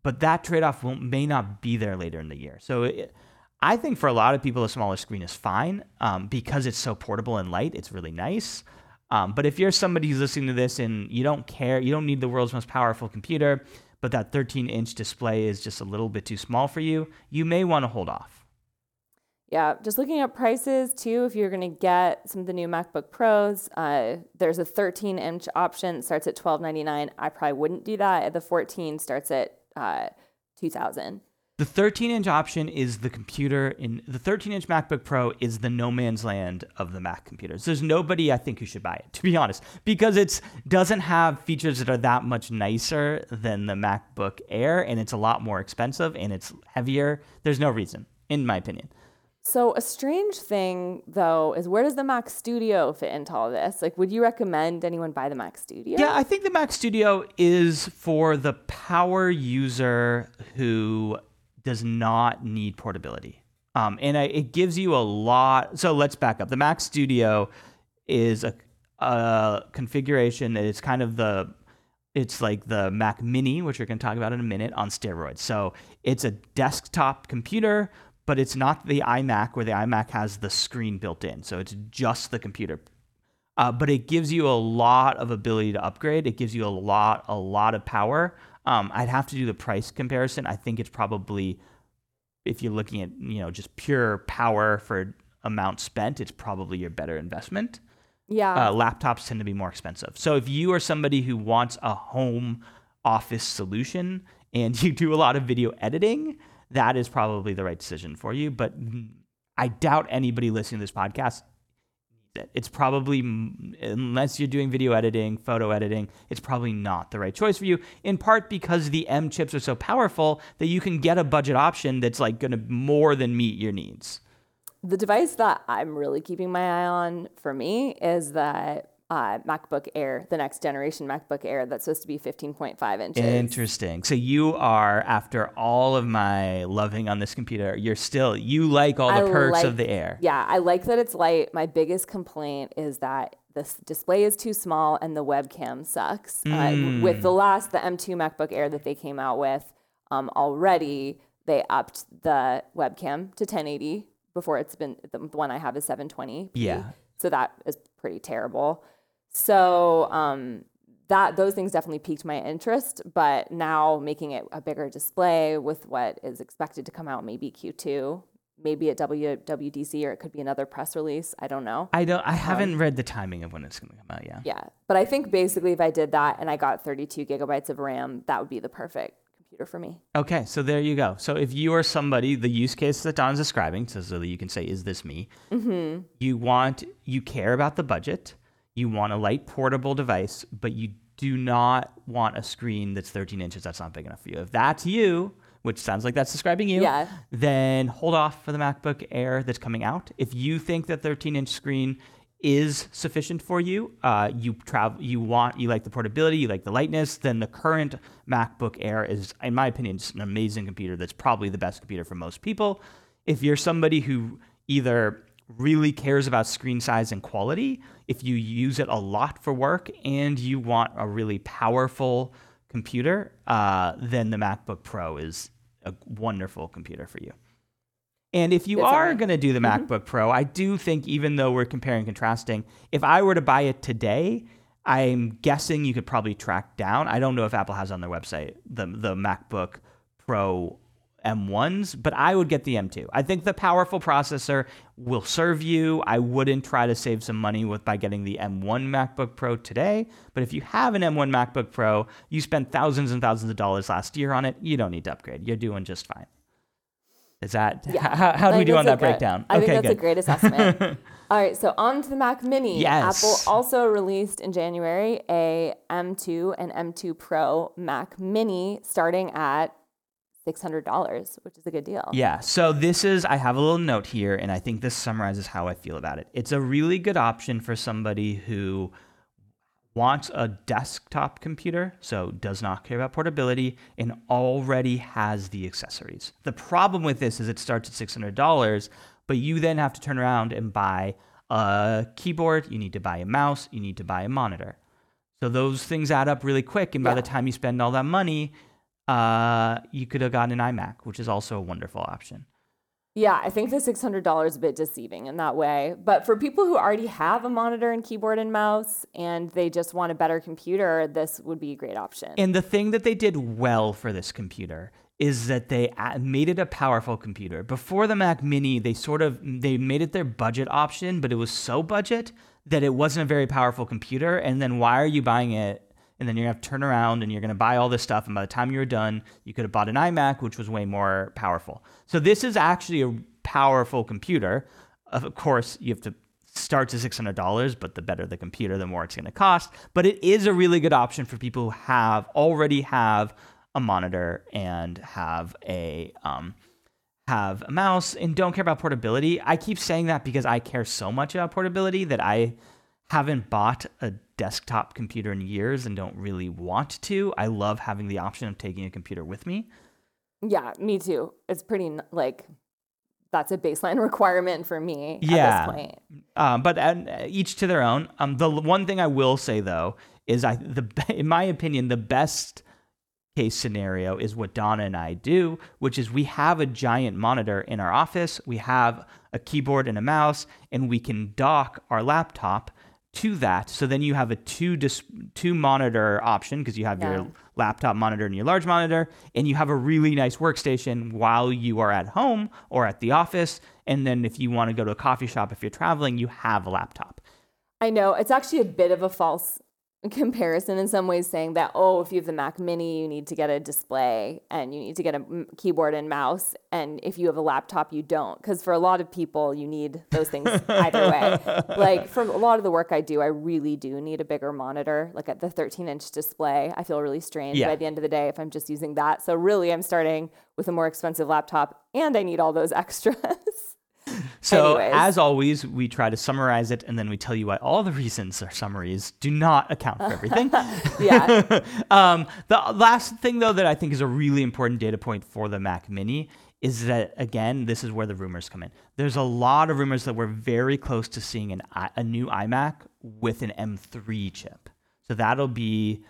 But that trade-off may not be there later in the year. So it, I think for a lot of people, a smaller screen is fine um, because it's so portable and light. It's really nice. Um, but if you're somebody who's listening to this and you don't care, you don't need the world's most powerful computer, but that 13-inch display is just a little bit too small for you, you may want to hold off. Yeah, just looking at prices too. If you're going to get some of the new MacBook Pros, uh, there's a 13 inch option starts at 12.99. I probably wouldn't do that. The 14 starts at uh, 2,000. The 13 inch option is the computer in the 13 inch MacBook Pro is the no man's land of the Mac computers. There's nobody I think who should buy it, to be honest, because it doesn't have features that are that much nicer than the MacBook Air, and it's a lot more expensive and it's heavier. There's no reason, in my opinion. So a strange thing though is where does the Mac Studio fit into all this? Like, would you recommend anyone buy the Mac Studio? Yeah, I think the Mac Studio is for the power user who does not need portability. Um, and I, it gives you a lot. So let's back up. The Mac Studio is a, a configuration that is kind of the it's like the Mac Mini, which we're going to talk about in a minute, on steroids. So it's a desktop computer, but it's not the iMac where the iMac has the screen built in. So it's just the computer. Uh, but it gives you a lot of ability to upgrade. It gives you a lot, a lot of power. Um, I'd have to do the price comparison. I think it's probably, if you're looking at you know just pure power for amount spent, it's probably your better investment Yeah. uh, laptops tend to be more expensive. So if you are somebody who wants a home office solution and you do a lot of video editing, that is probably the right decision for you. But I doubt anybody listening to this podcast it. It's probably unless you're doing video editing, photo editing, it's probably not the right choice for you. In part because the M chips are so powerful that you can get a budget option that's like going to more than meet your needs. The device that I'm really keeping my eye on for me is that uh, MacBook Air, the next generation MacBook Air that's supposed to be 15.5 inches. Interesting. So you are, after all of my loving on this computer, you're still you like all the I perks like, of the Air. Yeah, I like that it's light. My biggest complaint is that the display is too small and the webcam sucks. Mm. Uh, with the last, the M2 MacBook Air that they came out with um, already, they upped the webcam to 1080 before it's been the one I have is 720. Yeah. So that is pretty terrible. So um, that those things definitely piqued my interest. But now making it a bigger display with what is expected to come out maybe Q2, maybe at WWDC or it could be another press release. I don't know. I don't. I haven't um, read the timing of when it's going to come out. Yeah. Yeah, but I think basically if I did that and I got 32 gigabytes of RAM, that would be the perfect computer for me. Okay, so there you go. So if you are somebody, the use case that Don's describing, so, so that you can say, "Is this me?" Mm-hmm. You want, you care about the budget you want a light portable device, but you do not want a screen that's 13 inches. That's not big enough for you. If that's you, which sounds like that's describing you, yeah. then hold off for the MacBook Air that's coming out. If you think that 13 inch screen is sufficient for you, uh, you travel, you want, you like the portability, you like the lightness, then the current MacBook Air is, in my opinion, just an amazing computer. That's probably the best computer for most people. If you're somebody who either really cares about screen size and quality, if you use it a lot for work and you want a really powerful computer, uh, then the MacBook Pro is a wonderful computer for you. And if you are going to do the mm-hmm. MacBook Pro, I do think, even though we're comparing and contrasting, if I were to buy it today, I'm guessing you could probably track down. I don't know if Apple has on their website the the MacBook Pro M1s, but I would get the M2. I think the powerful processor will serve you. I wouldn't try to save some money with by getting the M1 MacBook Pro today, but if you have an M1 MacBook Pro, you spent thousands and thousands of dollars last year on it, you don't need to upgrade. You're doing just fine. Is that yeah. how, how do we do on that good, breakdown? I okay, think that's good. a great assessment. All right, so on to the Mac Mini. Yes. Apple also released in January a M2 and M2 Pro Mac Mini starting at $600, which is a good deal. Yeah. So this is, I have a little note here, and I think this summarizes how I feel about it. It's a really good option for somebody who wants a desktop computer, so does not care about portability, and already has the accessories. The problem with this is it starts at $600, but you then have to turn around and buy a keyboard, you need to buy a mouse, you need to buy a monitor. So those things add up really quick, and by yeah. the time you spend all that money, uh, you could have gotten an iMac, which is also a wonderful option. Yeah, I think the $600 is a bit deceiving in that way. But for people who already have a monitor and keyboard and mouse and they just want a better computer, this would be a great option. And the thing that they did well for this computer is that they made it a powerful computer. Before the Mac Mini, they sort of they made it their budget option, but it was so budget that it wasn't a very powerful computer. And then why are you buying it and then you're gonna have to turn around and you're gonna buy all this stuff. And by the time you're done, you could have bought an iMac, which was way more powerful. So this is actually a powerful computer. Of course, you have to start to $600, but the better the computer, the more it's gonna cost. But it is a really good option for people who have already have a monitor and have a um, have a mouse and don't care about portability. I keep saying that because I care so much about portability that I haven't bought a desktop computer in years and don't really want to. I love having the option of taking a computer with me. Yeah, me too. It's pretty like that's a baseline requirement for me yeah. at this point. Um, but uh, each to their own. Um, the one thing I will say though is I the in my opinion the best case scenario is what Donna and I do, which is we have a giant monitor in our office, we have a keyboard and a mouse, and we can dock our laptop to that. So then you have a two dis- two monitor option because you have yeah. your laptop monitor and your large monitor, and you have a really nice workstation while you are at home or at the office. And then if you want to go to a coffee shop if you're traveling, you have a laptop. I know it's actually a bit of a false comparison in some ways saying that oh if you have the mac mini you need to get a display and you need to get a m- keyboard and mouse. And if you have a laptop you don't. Because for a lot of people you need those things either way. Like for a lot of the work i do i really do need a bigger monitor like at the 13 inch display. I feel really strange Yeah. by the end of the day if i'm just using that. So really i'm starting with a more expensive laptop and i need all those extras So, Anyways. as always, we try to summarize it and then we tell you why all the reasons our summaries do not account for everything. yeah um, the last thing, though, that I think is a really important data point for the Mac Mini is that, again, this is where the rumors come in. There's a lot of rumors that we're very close to seeing an, a new iMac with an M3 chip. So that'll be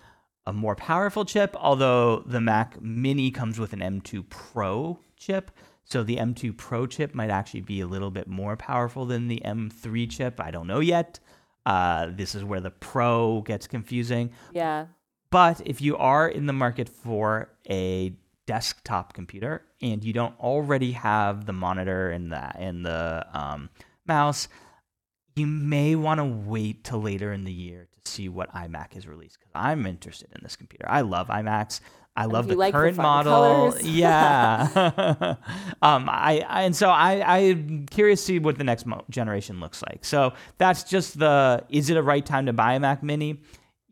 a more powerful chip, although the Mac Mini comes with an M2 Pro chip. So the M2 Pro chip might actually be a little bit more powerful than the M3 chip. I don't know yet. Uh, this is where the Pro gets confusing. yeah But if you are in the market for a desktop computer and you don't already have the monitor and the and the um, mouse, you may want to wait till later in the year to see what iMac is released because I'm interested in this computer. I love iMacs. I love the like current fun model. colors. Yeah. um, I, I and so I I'm curious to see what the next mo- generation looks like. So that's just the is it a right time to buy a Mac Mini?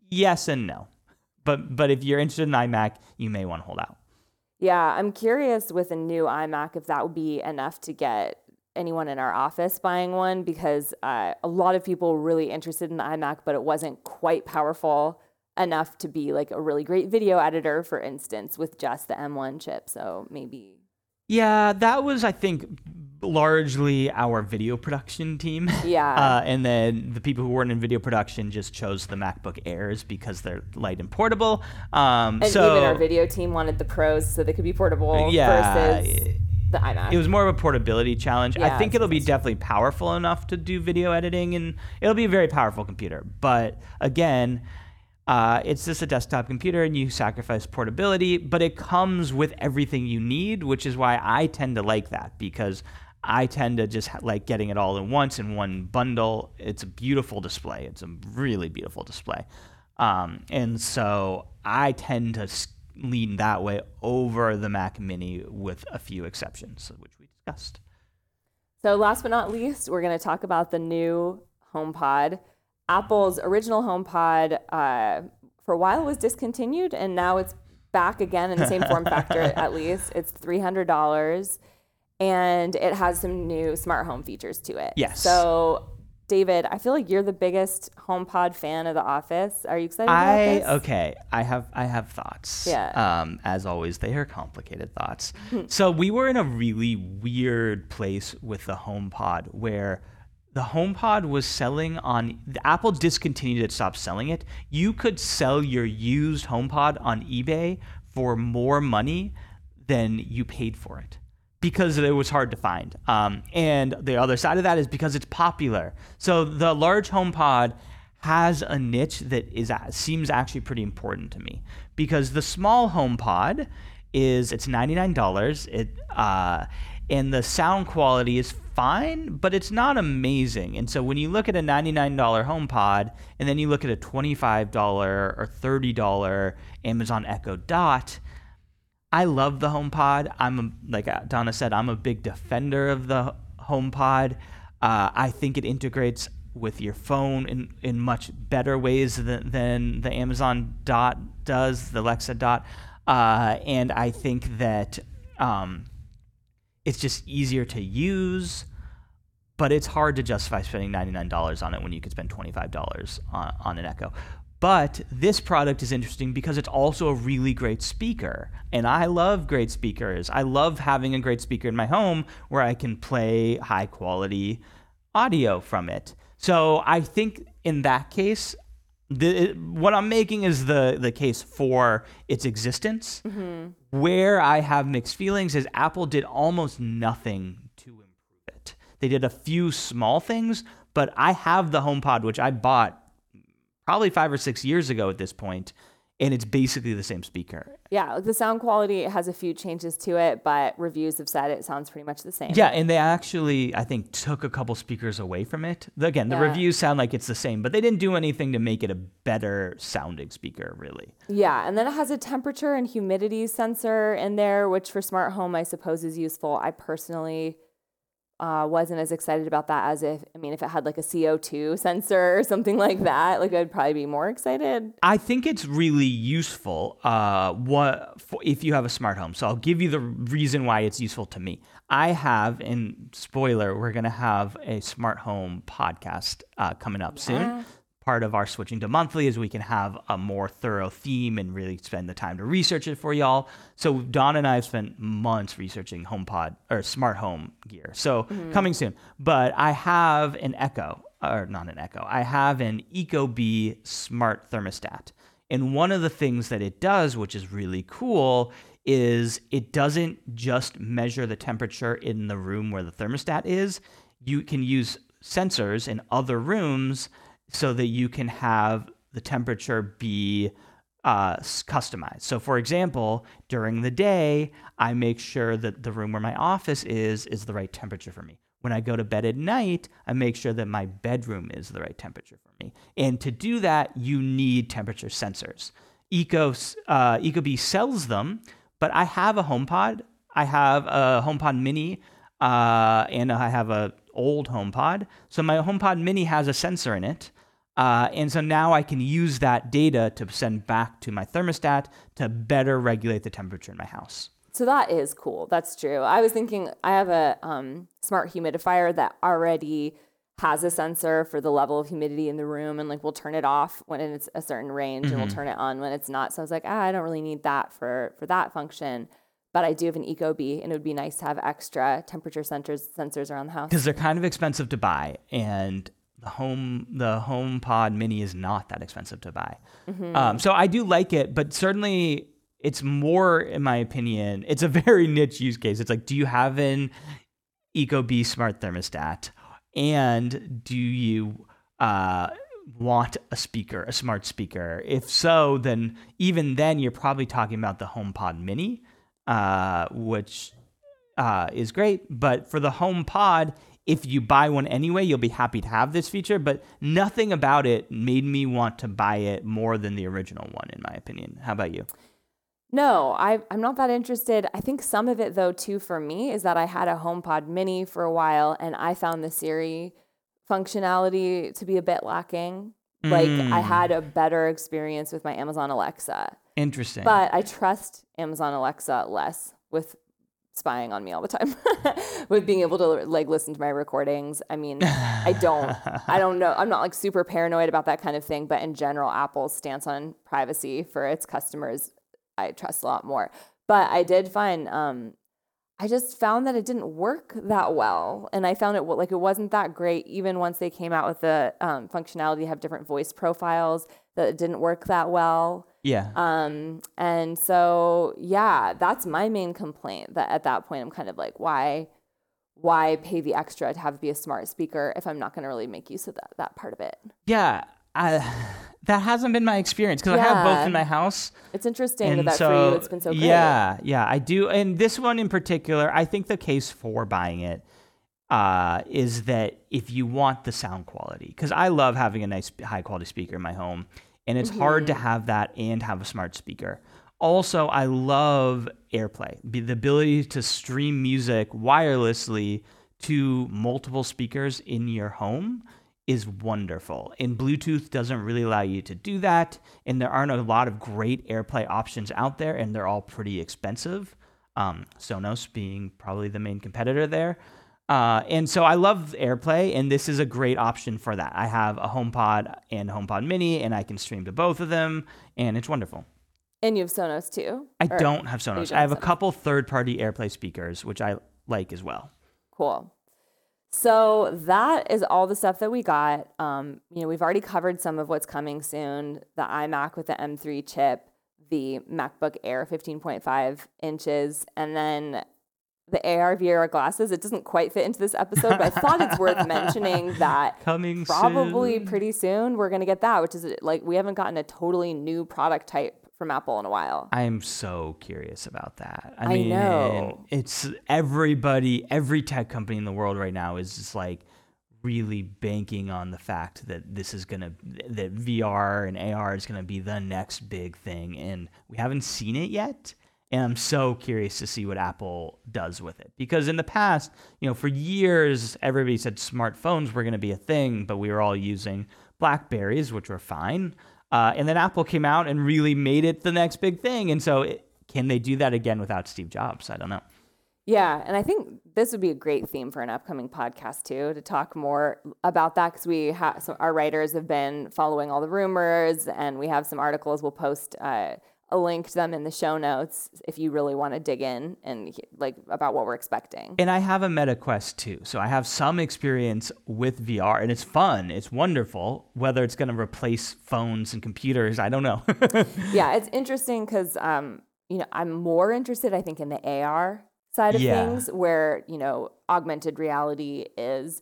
Yes and no. But but if you're interested in iMac, you may want to hold out. Yeah, I'm curious with a new iMac if that would be enough to get anyone in our office buying one because uh, a lot of people were really interested in the iMac, but it wasn't quite powerful enough to be like a really great video editor, for instance, with just the M1 chip. So maybe. Yeah, that was I think largely our video production team. Yeah. Uh, and then the people who weren't in video production just chose the MacBook Airs because they're light and portable. Um, and so even our video team wanted the pros so they could be portable yeah, versus the iMac. it was more of a portability challenge. I think it'll be definitely powerful enough to do video editing, and it'll be a very powerful computer. But again, uh, it's just a desktop computer, and you sacrifice portability, but it comes with everything you need, which is why I tend to like that because I tend to just like getting it all in once in one bundle. It's a beautiful display. It's a really beautiful display, um, and so I tend to lean that way over the Mac Mini, with a few exceptions, which we discussed. So, last but not least, we're going to talk about the new HomePod. Apple's original HomePod, uh, for a while, was discontinued, and now it's back again in the same form factor. At least it's three hundred dollars, and it has some new smart home features to it. Yes. So, David, I feel like you're the biggest HomePod fan of The Office. Are you excited about I this? okay. I have I have thoughts. Yeah. Um, as always, they are complicated thoughts. so we were in a really weird place with the HomePod where the HomePod was selling on the Apple discontinued it, stopped selling it. You could sell your used HomePod on eBay for more money than you paid for it because it was hard to find. Um, and the other side of that is because it's popular. So the large HomePod has a niche that is seems actually pretty important to me because the small HomePod is it's ninety nine dollars. It uh, and the sound quality is fine, but it's not amazing. And so when you look at a ninety nine dollar HomePod and then you look at a twenty five dollar or thirty dollar Amazon Echo Dot. I love the HomePod. I'm a, like uh, Donna said, I'm a big defender of the HomePod. Uh, I think it integrates with your phone in, in much better ways than, than the Amazon Dot does, the Alexa Dot. Uh, and I think that um, it's just easier to use, but it's hard to justify spending $99 on it when you could spend $25 on, on an Echo. But this product is interesting because it's also a really great speaker. And I love great speakers. I love having a great speaker in my home where I can play high quality audio from it. So I think in that case, the, what I'm making is the, the case for its existence. Mm-hmm. Where I have mixed feelings is Apple did almost nothing to improve it. They did a few small things, but I have the HomePod, which I bought probably five or six years ago at this point, and it's basically the same speaker. Yeah, like the sound quality has a few changes to it, but reviews have said it sounds pretty much the same. Yeah, and they actually, I think, took a couple speakers away from it. Again, the Yeah. reviews sound like it's the same, but they didn't do anything to make it a better sounding speaker, really. Yeah, and then it has a temperature and humidity sensor in there, which for smart home I suppose is useful. I personally uh, wasn't as excited about that as if I mean if it had like a CO2 sensor or something like that, like I'd probably be more excited. I think it's really useful uh, what for, if you have a smart home. So I'll give you the reason why it's useful to me. I have, and spoiler, we're going to have a smart home podcast uh, coming up soon. Part of our switching to monthly is we can have a more thorough theme and really spend the time to research it for y'all. So Don and I have spent months researching HomePod or smart home gear. So mm-hmm. coming soon. But I have an Echo, or not an Echo. I have an Ecobee smart thermostat. And one of the things that it does, which is really cool, is it doesn't just measure the temperature in the room where the thermostat is. You can use sensors in other rooms so that you can have the temperature be uh, customized. So, for example, during the day, I make sure that the room where my office is is the right temperature for me. When I go to bed at night, I make sure that my bedroom is the right temperature for me. And to do that, you need temperature sensors. Eco, uh, Ecobee sells them, but I have a HomePod. I have a HomePod Mini, uh, and I have a old HomePod. So my HomePod Mini has a sensor in it. Uh, and so now I can use that data to send back to my thermostat to better regulate the temperature in my house. So that is cool. That's true. I was thinking I have a um, smart humidifier that already has a sensor for the level of humidity in the room and like we'll turn it off when it's a certain range and we'll turn it on when it's not. So I was like, ah, I don't really need that for for that function. But I do have an Ecobee and it would be nice to have extra temperature sensors sensors around the house. because they're kind of expensive to buy and the home the HomePod Mini is not that expensive to buy. Um, so I do like it, but certainly it's more, in my opinion, it's a very niche use case. It's like, do you have an Ecobee smart thermostat, and do you uh, want a speaker, a smart speaker? If so, then even then you're probably talking about the HomePod Mini, uh, which uh, is great. But for the HomePod, if you buy one anyway, you'll be happy to have this feature. But nothing about it made me want to buy it more than the original one, in my opinion. How about you? No, I, I'm not that interested. I think some of it, though, too, for me, is that I had a HomePod Mini for a while and I found the Siri functionality to be a bit lacking. Like, I hmm. had a better experience with my Amazon Alexa, Interesting. but I trust Amazon Alexa less with spying on me all the time with being able to like listen to my recordings i mean i don't i don't know i'm not like super paranoid about that kind of thing but in general apple's stance on privacy for its customers I trust a lot more. But I did find um I just found that it didn't work that well, and I found it like it wasn't that great. Even once they came out with the um, functionality to have different voice profiles, that it didn't work that well. Yeah. Um, and so yeah, that's my main complaint. That at that point, I'm kind of like, why, why pay the extra to have it be a smart speaker if I'm not going to really make use of that that part of it? yeah. I, that hasn't been my experience because I have both in my house. It's interesting and that so, for you it's been so great. Yeah, yeah, I do. And this one in particular, I think the case for buying it uh, is that if you want the sound quality, because I love having a nice high quality speaker in my home, and it's hard Mm-hmm. to have that and have a smart speaker. Also, I love AirPlay, the ability to stream music wirelessly to multiple speakers in your home is wonderful. And Bluetooth doesn't really allow you to do that. And there aren't a lot of great AirPlay options out there, and they're all pretty expensive. Um, Sonos being probably the main competitor there. Uh, and so I love AirPlay, and this is a great option for that. I have a HomePod and HomePod Mini, and I can stream to both of them, and it's wonderful. And you have Sonos too. I Or- don't have Sonos. don't I have a couple third-party AirPlay speakers, which I like as well. Cool. So that is all the stuff that we got. Um, you know, we've already covered some of what's coming soon: the iMac with the M3 chip, the MacBook Air 15.5 inches, and then the AR VR glasses. It doesn't quite fit into this episode, but I thought it's worth mentioning that Coming probably soon. pretty soon we're going to get that, which is like we haven't gotten a totally new product type from Apple in a while. I am so curious about that. I, I mean, know. it's everybody, every tech company in the world right now is just like really banking on the fact that this is gonna that VR and AR is gonna be the next big thing, and we haven't seen it yet. And I'm so curious to see what Apple does with it because in the past, you know, for years everybody said smartphones were going to be a thing, but we were all using Blackberries, which were fine. Uh, and then Apple came out and really made it the next big thing. And so, it, can they do that again without Steve Jobs? I don't know. Yeah, and I think this would be a great theme for an upcoming podcast too, to talk more about that because we have so our writers have been following all the rumors, and we have some articles. We'll post uh, a link to them in the show notes if you really want to dig in and like about what we're expecting. And I have a Meta Quest too, so I have some experience with VR, and it's fun. It's wonderful. Whether it's going to replace phones and computers, I don't know. yeah, it's interesting because um, you know I'm more interested, I think, in the AR side of Yeah. things, where you know augmented reality is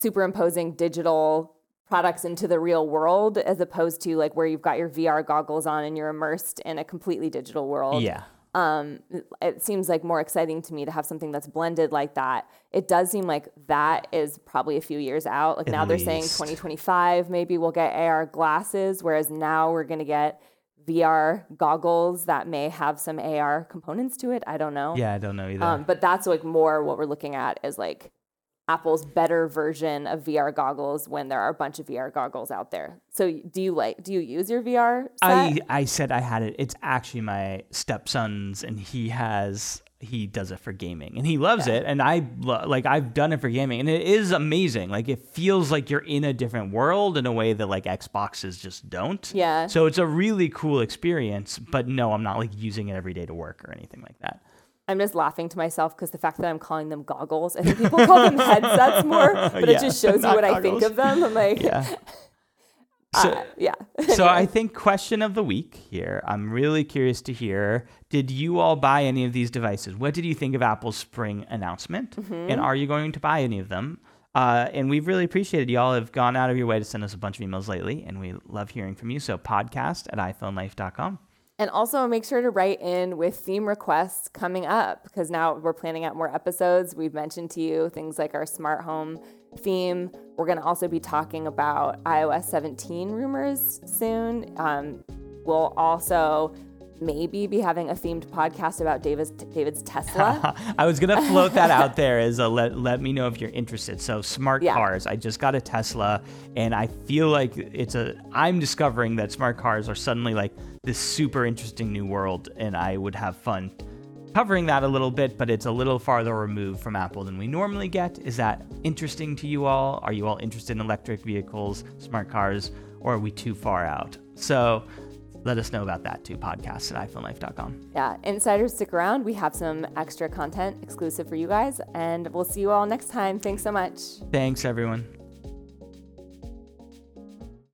superimposing digital products into the real world as opposed to like where you've got your VR goggles on and you're immersed in a completely digital world. yeah. um, it seems like more exciting to me to have something that's blended like that. It does seem like that is probably a few years out. Like At now they're saying 2025, maybe we'll get AR glasses, whereas now we're going to get VR goggles that may have some AR components to it. I don't know. Yeah, I don't know either. Um, but that's like more what we're looking at is like Apple's better version of VR goggles when there are a bunch of VR goggles out there. So do you like do you use your VR set? I I said I had it. It's actually my stepson's, and he has he does it for gaming, and he loves it. And I lo- like I've done it for gaming, and it is amazing. Like it feels like you're in a different world in a way that like Xboxes just don't. Yeah. So it's a really cool experience. But no, I'm not like using it every day to work or anything like that. I'm just laughing to myself because the fact that I'm calling them goggles, I think people call them headsets more, but Yeah, it just shows you what I think of them. I'm like, Yeah. uh, So, yeah. so I think question of the week here. I'm really curious to hear. Did you all buy any of these devices? What did you think of Apple's spring announcement? Mm-hmm. And are you going to buy any of them? Uh, and we've really appreciated y'all have gone out of your way to send us a bunch of emails lately, and we love hearing from you. So podcast at iPhoneLife.com. And also make sure to write in with theme requests coming up because now we're planning out more episodes. We've mentioned to you things like our smart home theme. We're going to also be talking about iOS 17 rumors soon. Um, we'll also maybe be having a themed podcast about David's, David's Tesla. I was gonna float that out there as a let let me know if you're interested. So smart Yeah. cars. I just got a Tesla, and I feel like it's a. I'm discovering that smart cars are suddenly like this super interesting new world, and I would have fun covering that a little bit. But it's a little farther removed from Apple than we normally get. Is that interesting to you all? Are you all interested in electric vehicles, smart cars, or are we too far out? So. Let us know about that too. Podcast at iPhoneLife.com. yeah, insiders stick around. We have some extra content exclusive for you guys, and we'll see you all next time. Thanks so much. Thanks, everyone.